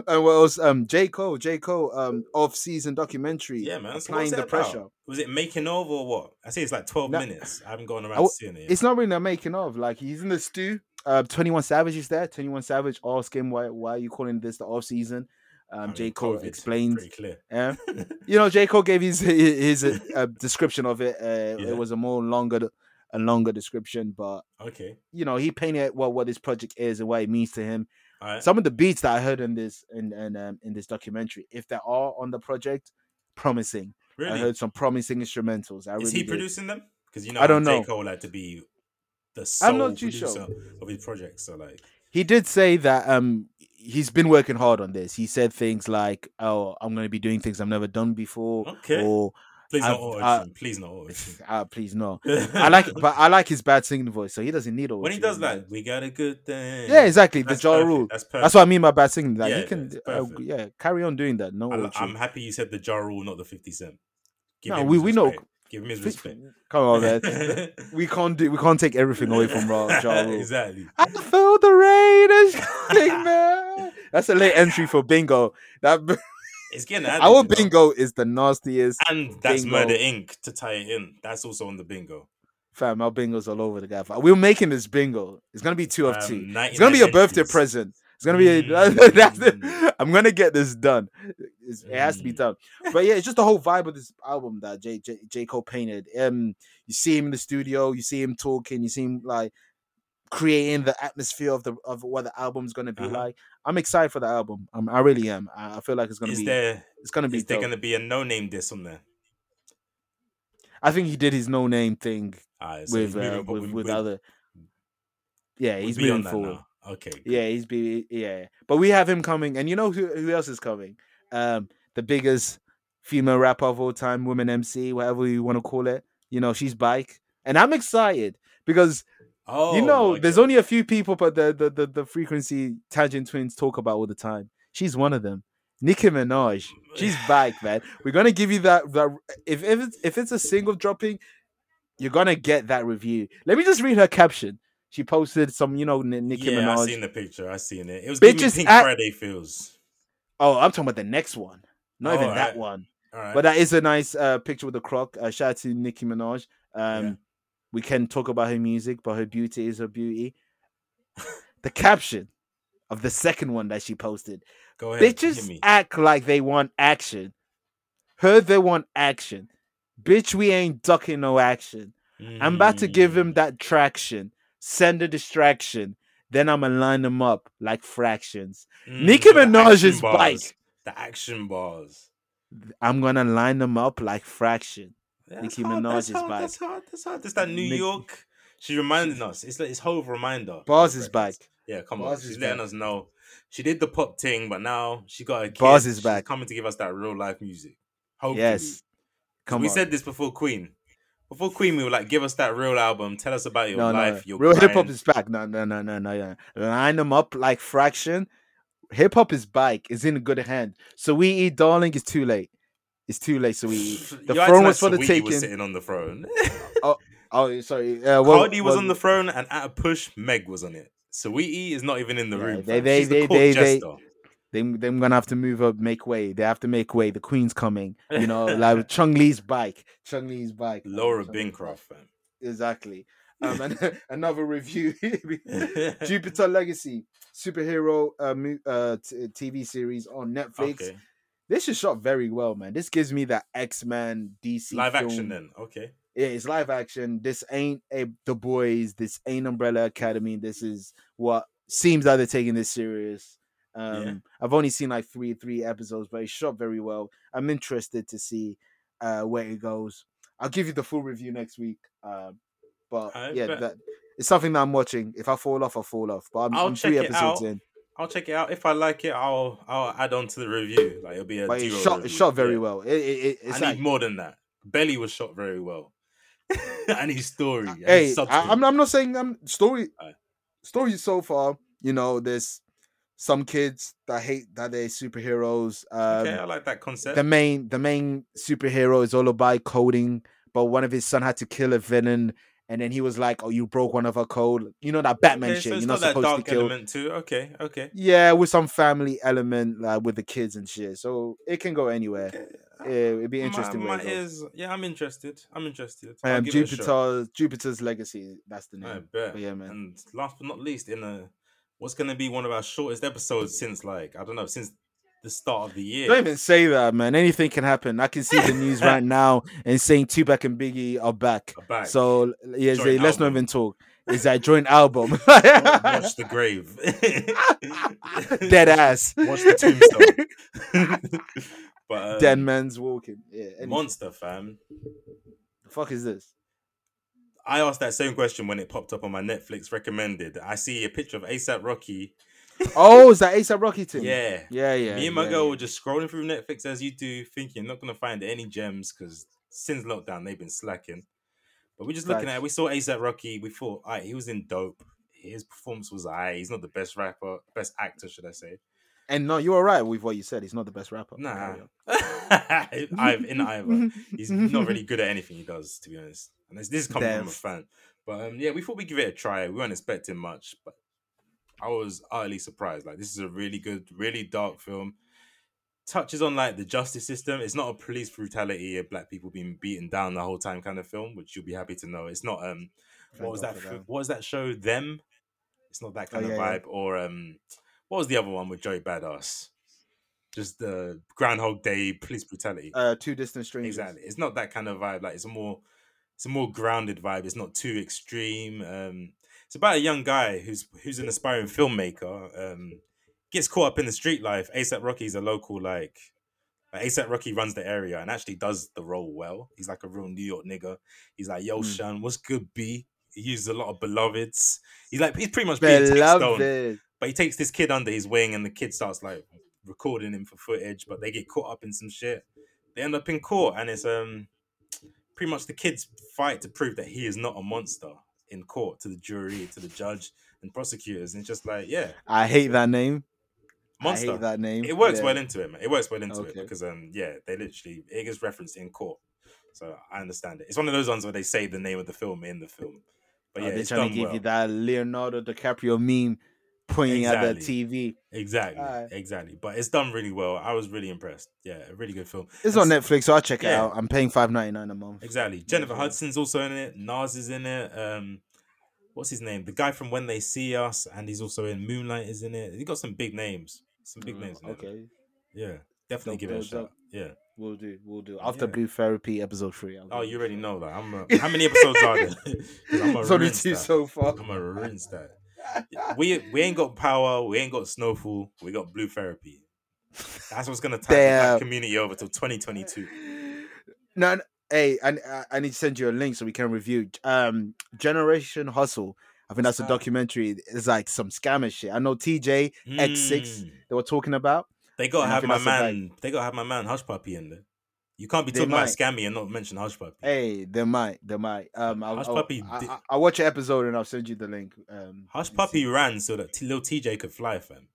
and what else? Um, J Cole, J Cole, um, off season documentary. Yeah, man. So applying the it pressure. Was it making of or what? I say it's like 12 No. minutes. I haven't gone around w- seeing it. Yet. It's not really a making of. Like he's in the stew. Uh, Twenty One Savage is there. Twenty One Savage asked him why why are you calling this the off season. Um, I mean, J Cole COVID, explains. Clear. Yeah. <laughs> you know, J Cole gave his his, his uh, <laughs> description of it. Uh, Yeah. It was a more longer a longer description, but Okay. you know, he painted what what this project is and what it means to him. Right. Some of the beats that I heard in this in in, um, in this documentary, if they are on the project, promising. Really? I heard some promising instrumentals. I Is really he did. producing them? Because you know, I don't know. Cole like to be the I'm sole not too producer sure. of his projects. So like, He did say that um he's been working hard on this. He said things like, "Oh, I'm going to be doing things I've never done before," Okay. or please not I've- auto <laughs> uh, tune. Please not auto tune. "Ah, please no." <laughs> I like, but I like his bad singing voice, so he doesn't need all. when he does that, we got a good thing. yeah, exactly. The That's Ja perfect. rule. That's perfect. That's what I mean by bad singing. Like Yeah, he can, uh, yeah, carry on doing that. No, I, I'm happy you said the Ja Rule, not the 50 cent. Give No, we- we know- Give him his respect. Come on, man. <laughs> we can't do. We can't take everything away from Raw Ja Rule. exactly. I feel the rain is coming, man. That's a late entry for bingo. That It's getting added, our you know. bingo is the nastiest. And that's bingo. Murder Inc. to tie it in. That's also on the bingo. Fam, our bingo's all over the gap. We're making this bingo. It's gonna be two of Um, two. It's gonna be a birthday present. It's gonna be. A, mm. <laughs> <laughs> I'm gonna get this done. It's- it has to be Mm. done. But yeah, it's just the whole vibe of this album that J, J J Cole painted. Um, you see him in the studio. You see him talking. You see him like creating the atmosphere of the of what the album's gonna be Uh-huh. like. I'm excited for the album. I'm, I really am. I, I feel like it's gonna Is be. there it's gonna be. is there going to be a no name diss on there? I think he did his no name thing Alright, so with uh, moving- with, we- with other. Yeah, he's moving forward. now. Okay. good. Yeah, he's be yeah. But we have him coming, and you know who who else is coming? Um, the biggest female rapper of all time, woman MC, whatever you want to call it. You know, she's bike, and I'm excited because Oh, you know okay. there's only a few people, but the, the the the frequency tangent twins talk about all the time. She's one of them. Nicki Minaj, she's <sighs> back, man. We're gonna give you that. that if if it's if it's a single dropping, you're gonna get that review. Let me just read her caption. She posted some, you know, Nicki yeah, I Minaj. seen the picture. I seen it. It was Bitches Pink act- Friday feels. Oh, I'm talking about the next one. Not even Oh, that one. All right. But that is a nice uh, picture with the croc. Uh, shout out to Nicki Minaj. Um, Yeah. We can talk about her music, but her beauty is her beauty. <laughs> the caption of the second one that she posted Go ahead. Bitches act like they want action. Her they want action. Bitch, we ain't ducking no action. I'm about to give Mm. him that traction. Send a distraction. Then I'ma line them up like fractions. Mm, Nicki Minaj's bike. The action bars. I'm gonna line them up like fraction. Yeah, Nicki hard, Minaj's that's hard, bike. That's hard. That's hard. That's that New Nick- York She's reminding us. It's like it's whole reminder. Bars is back. Yeah, come Bars on. She's is letting back. us know. She did the pop thing, but now she got a kid. Bars is She's back. coming to give us that real life music. Hopefully. Yes. Come we on. said this before Queen. Before Queen, we were like, give us that real album. Tell us about your no, life. no. Your Real hip hop is back. No, no, no, no, no. Yeah. Line them up like fraction. Hip hop is back. It's in good hand. So we eat, darling. It's too late. It's too late. So. <laughs> The You're throne was for the Saweetie taking. Was sitting on the throne. <laughs> Oh, sorry. Uh, well, Cardi was well, on the throne, and at a push, Meg was on it. Saweetie is not even in the Yeah, room. they- they- they- the court they- they- They, they're gonna have to move up, make way. They have to make way. The queen's coming. You know, <laughs> like Chun-Li's bike. Chun-Li's bike. Laura Bincroft, fam. Exactly. Um, and another review. Jupiter Legacy superhero uh, uh t- TV series on Netflix. okay. This is shot very well, man. This gives me that X Men DC Live action then. Okay. Yeah, it's live action. This ain't a The Boys. This ain't Umbrella Academy. This is what seems like they're taking this serious. Um, Yeah. I've only seen like three three episodes, but it's shot very well. I'm interested to see uh, where it goes. I'll give you the full review next week. Uh, but I yeah, that, it's something that I'm watching. If I fall off, I fall off. But I'm, I'm three episodes in. I'll check it out. If I like it, I'll I'll add on to the review. Like it'll be a But it's shot, it's shot very Yeah. well. It, it, it- it's I like, need more than that. Belly was shot very well. <laughs> I need story. Need hey, I, substance. I'm, I'm not saying I'm story. Aye. Story so far, you know, there's some kids that hate that they're superheroes. Um, okay, I like that concept. the main the main superhero is all about coding, but one of his son had to kill a villain, and then he was like, "Oh, you broke one of her code." You know that Batman okay, shit. so You're not not that supposed dark to kill. element too. Okay, okay. Yeah, with some family element like with the kids and shit. So it can go anywhere. Yeah, it'd be interesting. My, my ears, yeah, I'm interested. I'm interested. Um, give it a shot. Jupiter, Jupiter's legacy. That's the name. I bet. But yeah, man. And last but not least, in a what's gonna be one of our shortest episodes since like I don't know since the start of the year. Don't even say that, man. Anything can happen. I can see the news right <laughs> now and saying Tupac and Biggie are back. Are back. So yeah, say, let's not even talk. Is that <laughs> joint album. Watch the grave. <laughs> Dead ass. Watch the tombstone. but um, Dead man's walking. Yeah. any- monster fam. the fuck is this? I asked that same question when it popped up on my Netflix recommended. I see a picture of ASAP Rocky. Oh, is that ASAP Rocky thing? Yeah. Yeah, yeah. Me and my yeah, girl yeah. were just scrolling through Netflix as you do, thinking not gonna find any gems because since lockdown they've been slacking. But we're just looking at it. We saw ASAP Rocky. We thought, alright, he was in dope. His performance was alright. He's not the best rapper, best actor, should I say? And no, you were right with what you said. He's not the best rapper. Nah. <laughs> I've in either. He's not really good at anything he does, to be honest. And this, this is coming from a fan. But um, yeah, we thought we'd give it a try. We weren't expecting much, but I was utterly surprised. Like this is a really good, really dark film. Touches on like the justice system. It's not a police brutality of black people being beaten down the whole time kind of film, which you'll be happy to know. It's not um Thank what was God that, what was that show? Them? It's not that Oh, kind yeah, of yeah. vibe. Or um what was the other one with Joey Badass? Just the Groundhog Day police brutality. Uh, two distant strangers. Exactly. It's not that kind of vibe. Like it's a more it's a more grounded vibe. It's not too extreme. Um it's about a young guy who's who's an aspiring filmmaker. Um gets caught up in the street life. ASAP Rocky's a local like ASAP Rocky runs the area and actually does the role well. He's like a real New York nigga. He's like, yo, Mm. Sean, what's good, B? He uses a lot of beloveds. He's like, he's pretty much being Stone. Beloved. But he takes this kid under his wing, and the kid starts like recording him for footage. But they get caught up in some shit. They end up in court, and it's um pretty much the kids fight to prove that he is not a monster in court to the jury, to the judge and prosecutors. And it's just like, yeah, I hate that name. I monster. hate that name. It works Yeah. well into it, man. It works well into Okay. it because um yeah, they literally it gets referenced in court. So I understand it. It's one of those ones where they say the name of the film in the film. But Oh, yeah, they're it's trying to give well. you that Leonardo DiCaprio meme pointing at the TV. Exactly, Alright. exactly. But it's done really well. I was really impressed. Yeah, a really good film. It's And on Netflix, so I'll check it out. I'm paying five ninety nine a month. Exactly. Jennifer sure. Hudson's also in it. Nas is in it. Um, what's his name? The guy from When They See Us, and he's also in Moonlight. Is in it. He got some big names. Some big Mm, names. In it. Okay, Yeah, definitely Dope, give it a shot. dope. Yeah. we'll do. We'll do. After Yeah. Blue Therapy episode three. I'll Oh, you already know that. I'm. A, <laughs> how many episodes are there? <laughs> I'm a It's only two that. so far. I'm gonna rinse that. We we ain't got power. We ain't got snowfall. We got blue therapy. That's what's gonna tie the community over till 2022. No, no, Hey, and I, I need to send you a link so we can review. Um, Generation Hustle. I think that's a documentary. It's like some scammer shit. I know TJ X6 Mm. they were talking about. They gotta have my that's a bag. man. They gotta have my man Hushpuppi in there. You can't be They talking about scammy and not mention Hushpuppi. Hey, they might, they might. Um, I'll, Hush I'll, Puppy I, did- I, I'll watch an episode and I'll send you the link. Um, Hushpuppi see. ran so that t- little TJ could fly, fam.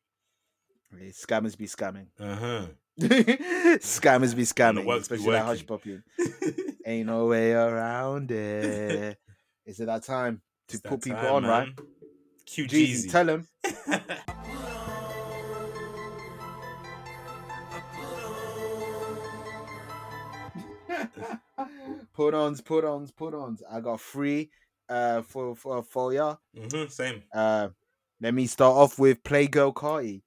Hey, scammers be scamming. Uh huh. <laughs> scammers be scamming, be especially that Hushpuppi. <laughs> Ain't no way around it. <laughs> Is it that time to put people on, right? Q Jeezy, Jeezy. tell him. <laughs> put ons, put ons, put ons. I got three uh for for for ya. hmm same. Uh let me start off with Playgirl Carti.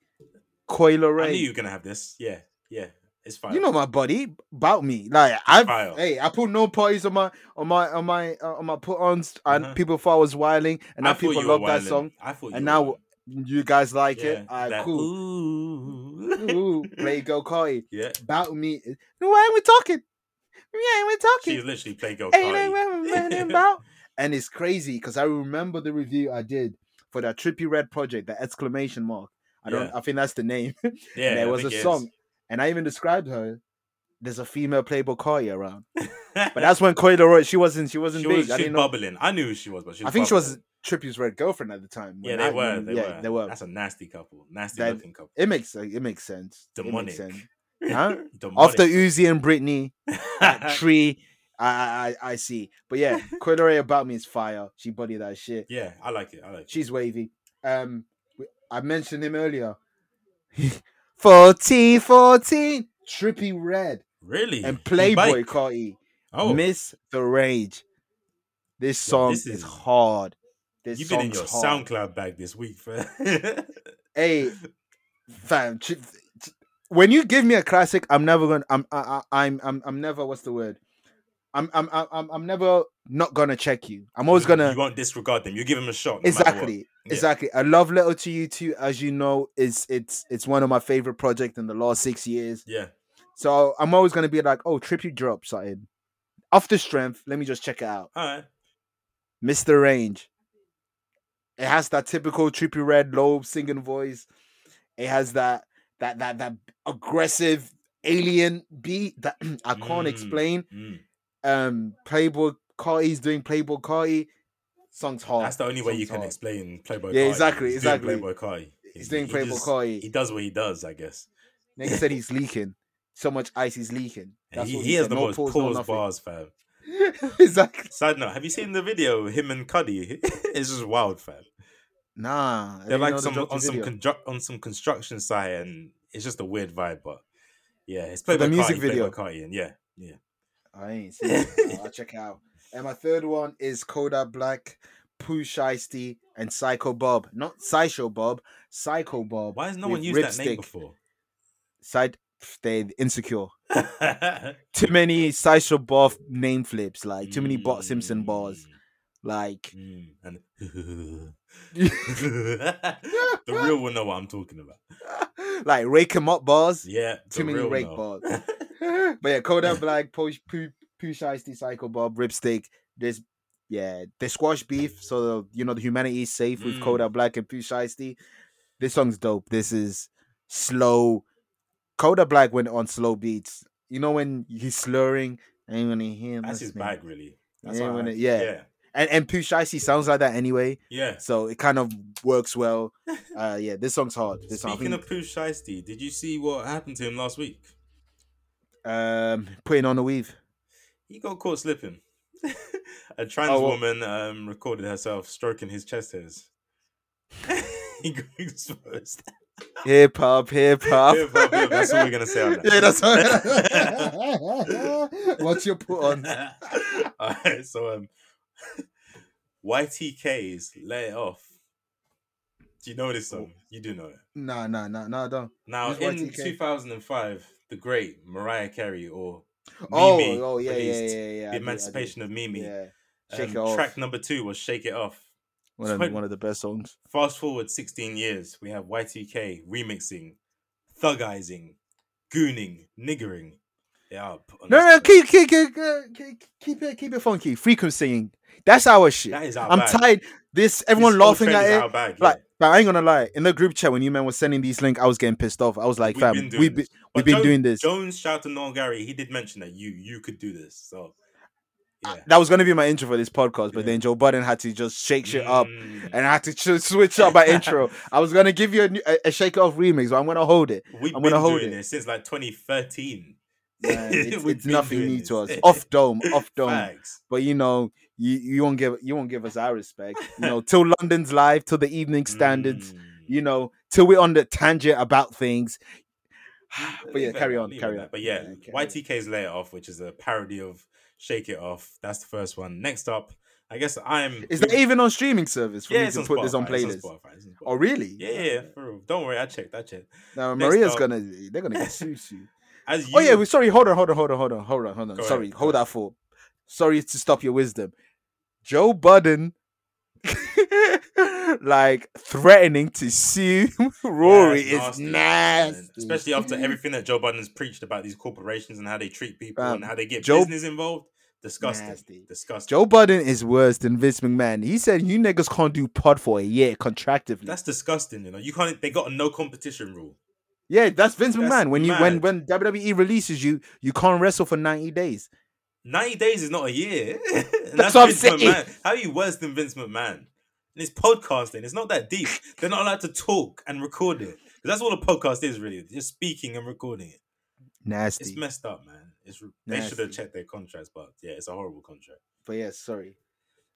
Coil I knew you were gonna have this. Yeah, yeah. It's fine. You know my buddy about me. Like I, hey, I put no parties on my on my on my uh, on my put ons, and Uh-huh. people thought I was wilding, and now people love that song, I thought you and now wildin'. you guys like yeah, it. Alright, that, cool. Ooh. Ooh, play go Carti. <laughs> yeah. About me. Why are we talking? Why we're talking? She's literally played girl Ain't I Cardi. running about? And it's crazy because I remember the review I did for that Trippie Redd project, the exclamation mark. I don't. Yeah. I think that's the name. <laughs> Yeah, and there was a think it is. song, and I even described her. There's a female Playboi Carti around, but <laughs> that's when Coi Leray. She wasn't. She wasn't she big. was, I didn't know. bubbling. I knew who she was, but she was I think she was bubbling. Trippy's red girlfriend at the time. Yeah, when they I- were. They yeah, were. they were. That's a nasty couple. Nasty That- looking couple. It makes it makes sense. It makes Demonic. sense. Huh? <laughs> After Uzi and Britney, tree, <laughs> I, I I see. But yeah, <laughs> Coi about me is fire. She body that shit. yeah, I like it. I like it. She's wavy. Um, I mentioned him earlier. 14, 14, Trippie Redd Really? and Playboy? Carti. Oh, Miss the Rage. This song this is, is- hard. This you've been in your hard. SoundCloud bag this week, fam. Hey, fam. Tri- when you give me a classic, I'm never gonna. I'm. I, I, I'm. I'm. I'm never. What's the word? I'm. I'm. I'm. I'm, I'm never not gonna check you. I'm always You- gonna. You won't disregard them. You give them a shot. no exactly. Yeah. Exactly. A love letter to you too. As you know, is it's it's one of my favorite projects in the last six years. Yeah. So I'm always gonna be like, oh, Trippie drop something. Off the strength, let me just check it out. All right. Mr. Range. It has that typical Trippie Redd Lobe singing voice. It has that that that that aggressive alien beat that <clears throat> I can't Mm, explain. mm. Um, Playboi Carti's doing Playboi Carti. Song's hard. That's the only way you Song's can explain Playboy. Yeah, Carti. exactly, He's doing exactly. Playboi Carti. He's doing he Playboy just- Carti. He does what he does, I guess. <laughs> Nigga said he's leaking. So much ice he's leaking. That's he, what he has said. the No most pause, pause, no nothing. bars, fam. <laughs> exactly. Side note: Have you seen the video? Him and Cuddy. <laughs> it's just wild, fam. Nah. They're like some on some constru- on some construction site, and it's just a weird vibe. But yeah, it's played the music Carti, video. Playboi Carti, and yeah, yeah. I ain't <laughs> seen it. I'll check it out. And my third one is Kodak Black, Pooh Shiesty, and Psycho Bob. Not Sideshow Bob, Psycho Bob. Why has no one used that name Ripstick. before? Side they insecure. <laughs> Too many Sideshow Bob name flips, like too many Bart Simpson bars. Like Mm, and <laughs> the real will know what I'm talking about. <laughs> like rake 'em up bars. Yeah, Too many rake know. bars. <laughs> but yeah, Kodak Black, Push Pooh Pooh Shiesty, Psycho Bob, Ripstick. There's yeah, the squash beef, so you know the humanity is safe with Mm. Kodak Black and Pooh Shiesty. This song's dope. This is slow. Kodak Black went on slow beats. You know when he's slurring and when he hear That's his bag, really. That's Yeah, when it- yeah. yeah, And and Pooh Shiesty sounds like that anyway, yeah. so it kind of works well. <laughs> Uh yeah, this song's hard. This song, Speaking think, of Pooh Shiesty, did you see what happened to him last week? um putting on the weave. He got caught slipping. <laughs> A trans Oh, well- woman um, recorded herself stroking his chest hairs. <laughs> he got exposed. Hip hop, hip hop. Hip hop, hip- that's all we're gonna say on that. Yeah, that's all. What's your put on? Alright, so um, <laughs> YTK's "Let It Off." Do you know this song? You do know it. Nah, nah, nah, nah, don't. Now, Who's in YTK? 2005, the great Mariah Carey or Oh, Mimi oh, yeah, yeah, released yeah, yeah. Do, I "The. Emancipation of Mimi." Yeah, Um, it off. Track number two was "Shake It Off." one of one of the best songs. Fast forward 16 years, we have Y2K remixing, thugizing, gooning, niggering. On No, no, keep, keep, keep, keep, keep it, keep it funky. Frequency. That's our shit. That is our I'm tired. This everyone This laughing at it. bag, Like, yeah. but I ain't gonna lie. In the group chat, when you man was sending these links, I was getting pissed off. I was like, We've fam, been doing we've been, we've been Jo- doing this. Jones, shout out to Noel Gary. He did mention that you you could do this. So yeah. That was gonna be my intro for this podcast, but Yeah. then Joe Budden had to just shake shit up. Mm. And I had to ch- switch up my intro. <laughs> I was gonna give you a, new- a, a shake off remix, but I'm gonna hold it. We've I'm been gonna hold doing it. this since like 2013. Man, <laughs> it's, it's nothing new to us. <laughs> Off dome, off dome. Facts. But you know, you, you won't give you won't give us our respect. You know, till London's live, till the evening standards. Mm. You know, till we're on the tangent about things. <sighs> but yeah, carry on, that, leave it carry on. But yeah, on. YTK's Lay It Off, which is a parody of Shake It Off. That's the first one. Next up, I guess I'm. Is that even on streaming service for yeah, me it's to on put this on Spotify, playlist? Spotify, on Spotify. Oh, really? Yeah, yeah, for real. Don't worry, I checked. I checked. Now Maria's up- gonna they're gonna get <laughs> sued. As you, Oh yeah, we sorry. Hold on, hold on, hold on, hold on, hold on, hold on. Go sorry, ahead, hold that thought. Sorry to stop your wisdom. Joe Budden, <laughs> like threatening to sue <laughs> Rory Yeah, is nasty, man. Especially after everything that Joe Budden has preached about these corporations and how they treat people Fam, and how they get Joe- business involved. Disgusting. Nasty. Disgusting. Joe Budden is worse than Vince McMahon. He said you niggas can't do pod for a year contractively. That's disgusting. You know, you can't. They got a no competition rule. Yeah, that's Vince That's McMahon. When you when mad. when WWE releases you, you can't wrestle for ninety days. Ninety days is not a year. <laughs> And That's what I'm saying. McMahon. How are you worse than Vince McMahon? And it's podcasting. It's not that deep. They're not allowed to talk and record it. that's all a podcast is really. Just speaking and recording it. Nasty. It's messed up, man. It's they should have checked their contracts, but yeah, it's a horrible contract. but yeah, sorry.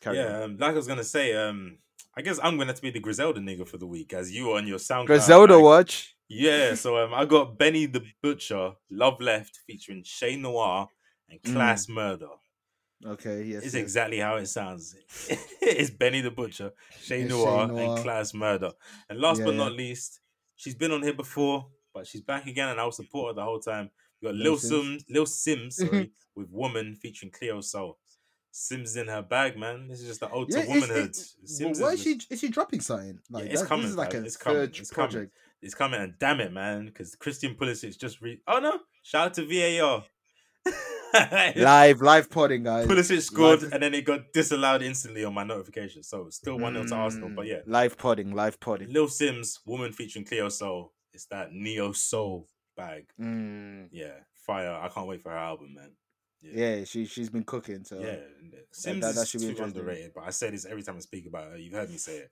Carry yeah, um, like I was gonna say, um, I guess I'm gonna have to be the Griselda nigga for the week, as you are on your SoundCloud. Griselda like- watch. Yeah, so um, I got Benny the Butcher, Love Left, featuring Shay Noir and Mm. Class Murder. Okay, yes. It's yes. exactly how it sounds. <laughs> it's Benny the Butcher, Shay Noir, Noir. and Class Murder. And last Yeah, but yeah. not least, she's been on here before, but she's back again, and I will support her the whole time. We got Lil Lil Simz. Simz, Lil Simz, <laughs> sorry, with Woman featuring Cleo Sol. Simz in her bag, man. This is just the ode Yeah, womanhood. Simz why is she is she dropping something? Like it's that- coming, This is like a It's coming, third it's coming. project. It's coming, and damn it, man, because Christian Pulisic just re. Oh no! Shout out to VAR. <laughs> Live, live podding, guys. Pulisic scored, Live- and then it got disallowed instantly on my notification. So still one 0 to Arsenal. But Mm, yeah, live podding, live podding. Lil Simz, woman featuring Cleo Sol. It's that neo soul bag. Mm, Yeah, fire! I can't wait for her album, man. yeah, she she's been cooking. So yeah. Simz that- that is should be too underrated, but I say this every time I speak about her. You've heard me say it.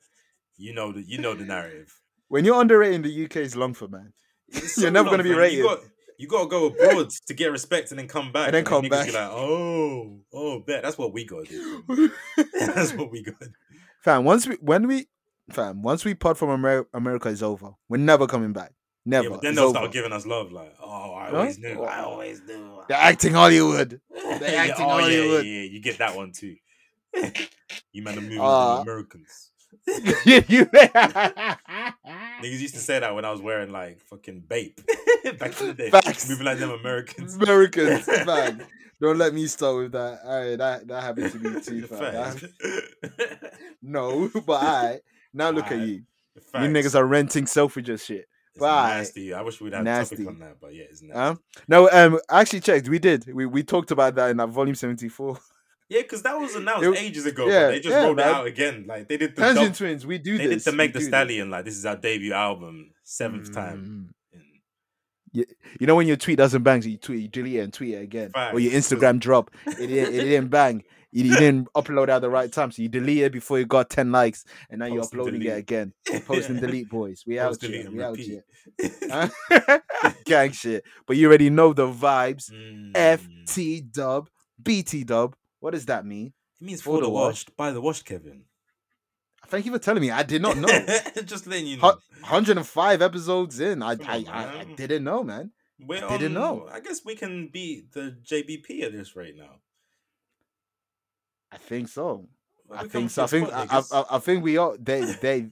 You know the you know the narrative. When you're underrated in the UK, it's long for man. It's <laughs> You're never gonna be rated. You got, you got to go abroad to get respect and then come back. And then come back. Be like, oh, oh, bet that's what we got. to do. <laughs> <laughs> that's what we got. to fam, once we when we fam, once we pod from America, America is over. We're never coming back. Never. Yeah, then It's they'll over. start giving us love. Like, oh, I Huh? always knew. I always knew. They're acting Hollywood. Yeah, acting oh, yeah, yeah, yeah, you get that one too. you man are moving Uh, with the Americans. You- <laughs> Niggas used to say that when I was wearing like fucking bape <laughs> back in the day. Facts. Moving like them Americans. Americans, <laughs> man. Don't let me start with that. All right, that that happened to me too. fam. That- no, but I now look at you. Facts. You niggas are renting Selfridges shit. It's Bye. nasty. I wish we'd had a Nasty. topic on that, but yeah, it's nasty. Huh? No, um, I actually checked. We did. We we talked about that in that volume seventy four. Yeah, because that was announced It- ages ago. yeah, they just yeah, rolled man. it out again. Like they did the Tangent Twins. We do they this. did the Meg the Stallion. Like this is our debut album, seventh time. Mm. in- You know when your tweet doesn't bang, so you tweet, you delete it and tweet it again, or your Instagram drop, it didn't, it didn't <laughs> bang. You, you didn't upload at the right time, so you delete it before you got ten likes, and now you're uploading it again. <laughs> Post and delete, boys. We out Post, delete, here. We out repeat. here. <laughs> Gang shit. But you already know the vibes. Mm. FT dub, BT dub. What does that mean? It means For for the the washed, by the washed, Kevin. Thank you for telling me. I did not know. <laughs> Just letting you know. 105 episodes in. I I, I, I didn't know, man. We're I didn't on- know. I guess we can beat the JBP at this right now. I think so. Well, I think so. I think I, I. I, think we are. They <laughs> they.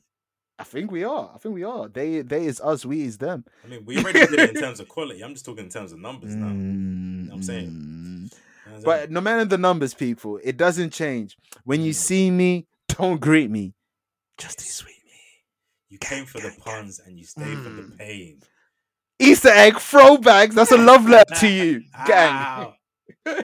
I think we are. I think we are. They they is us. We is them. I mean, we already did it in terms of quality. I'm just talking in terms of numbers now. Mm, I'm saying. You know what But no matter the numbers, people, it doesn't change. When you Mm. see me, <laughs> don't greet me. Just sweet me. you came for the puns and you stayed for the Mm. pain. Easter egg throwbacks. That's a love letter to you, <laughs> gang. <laughs>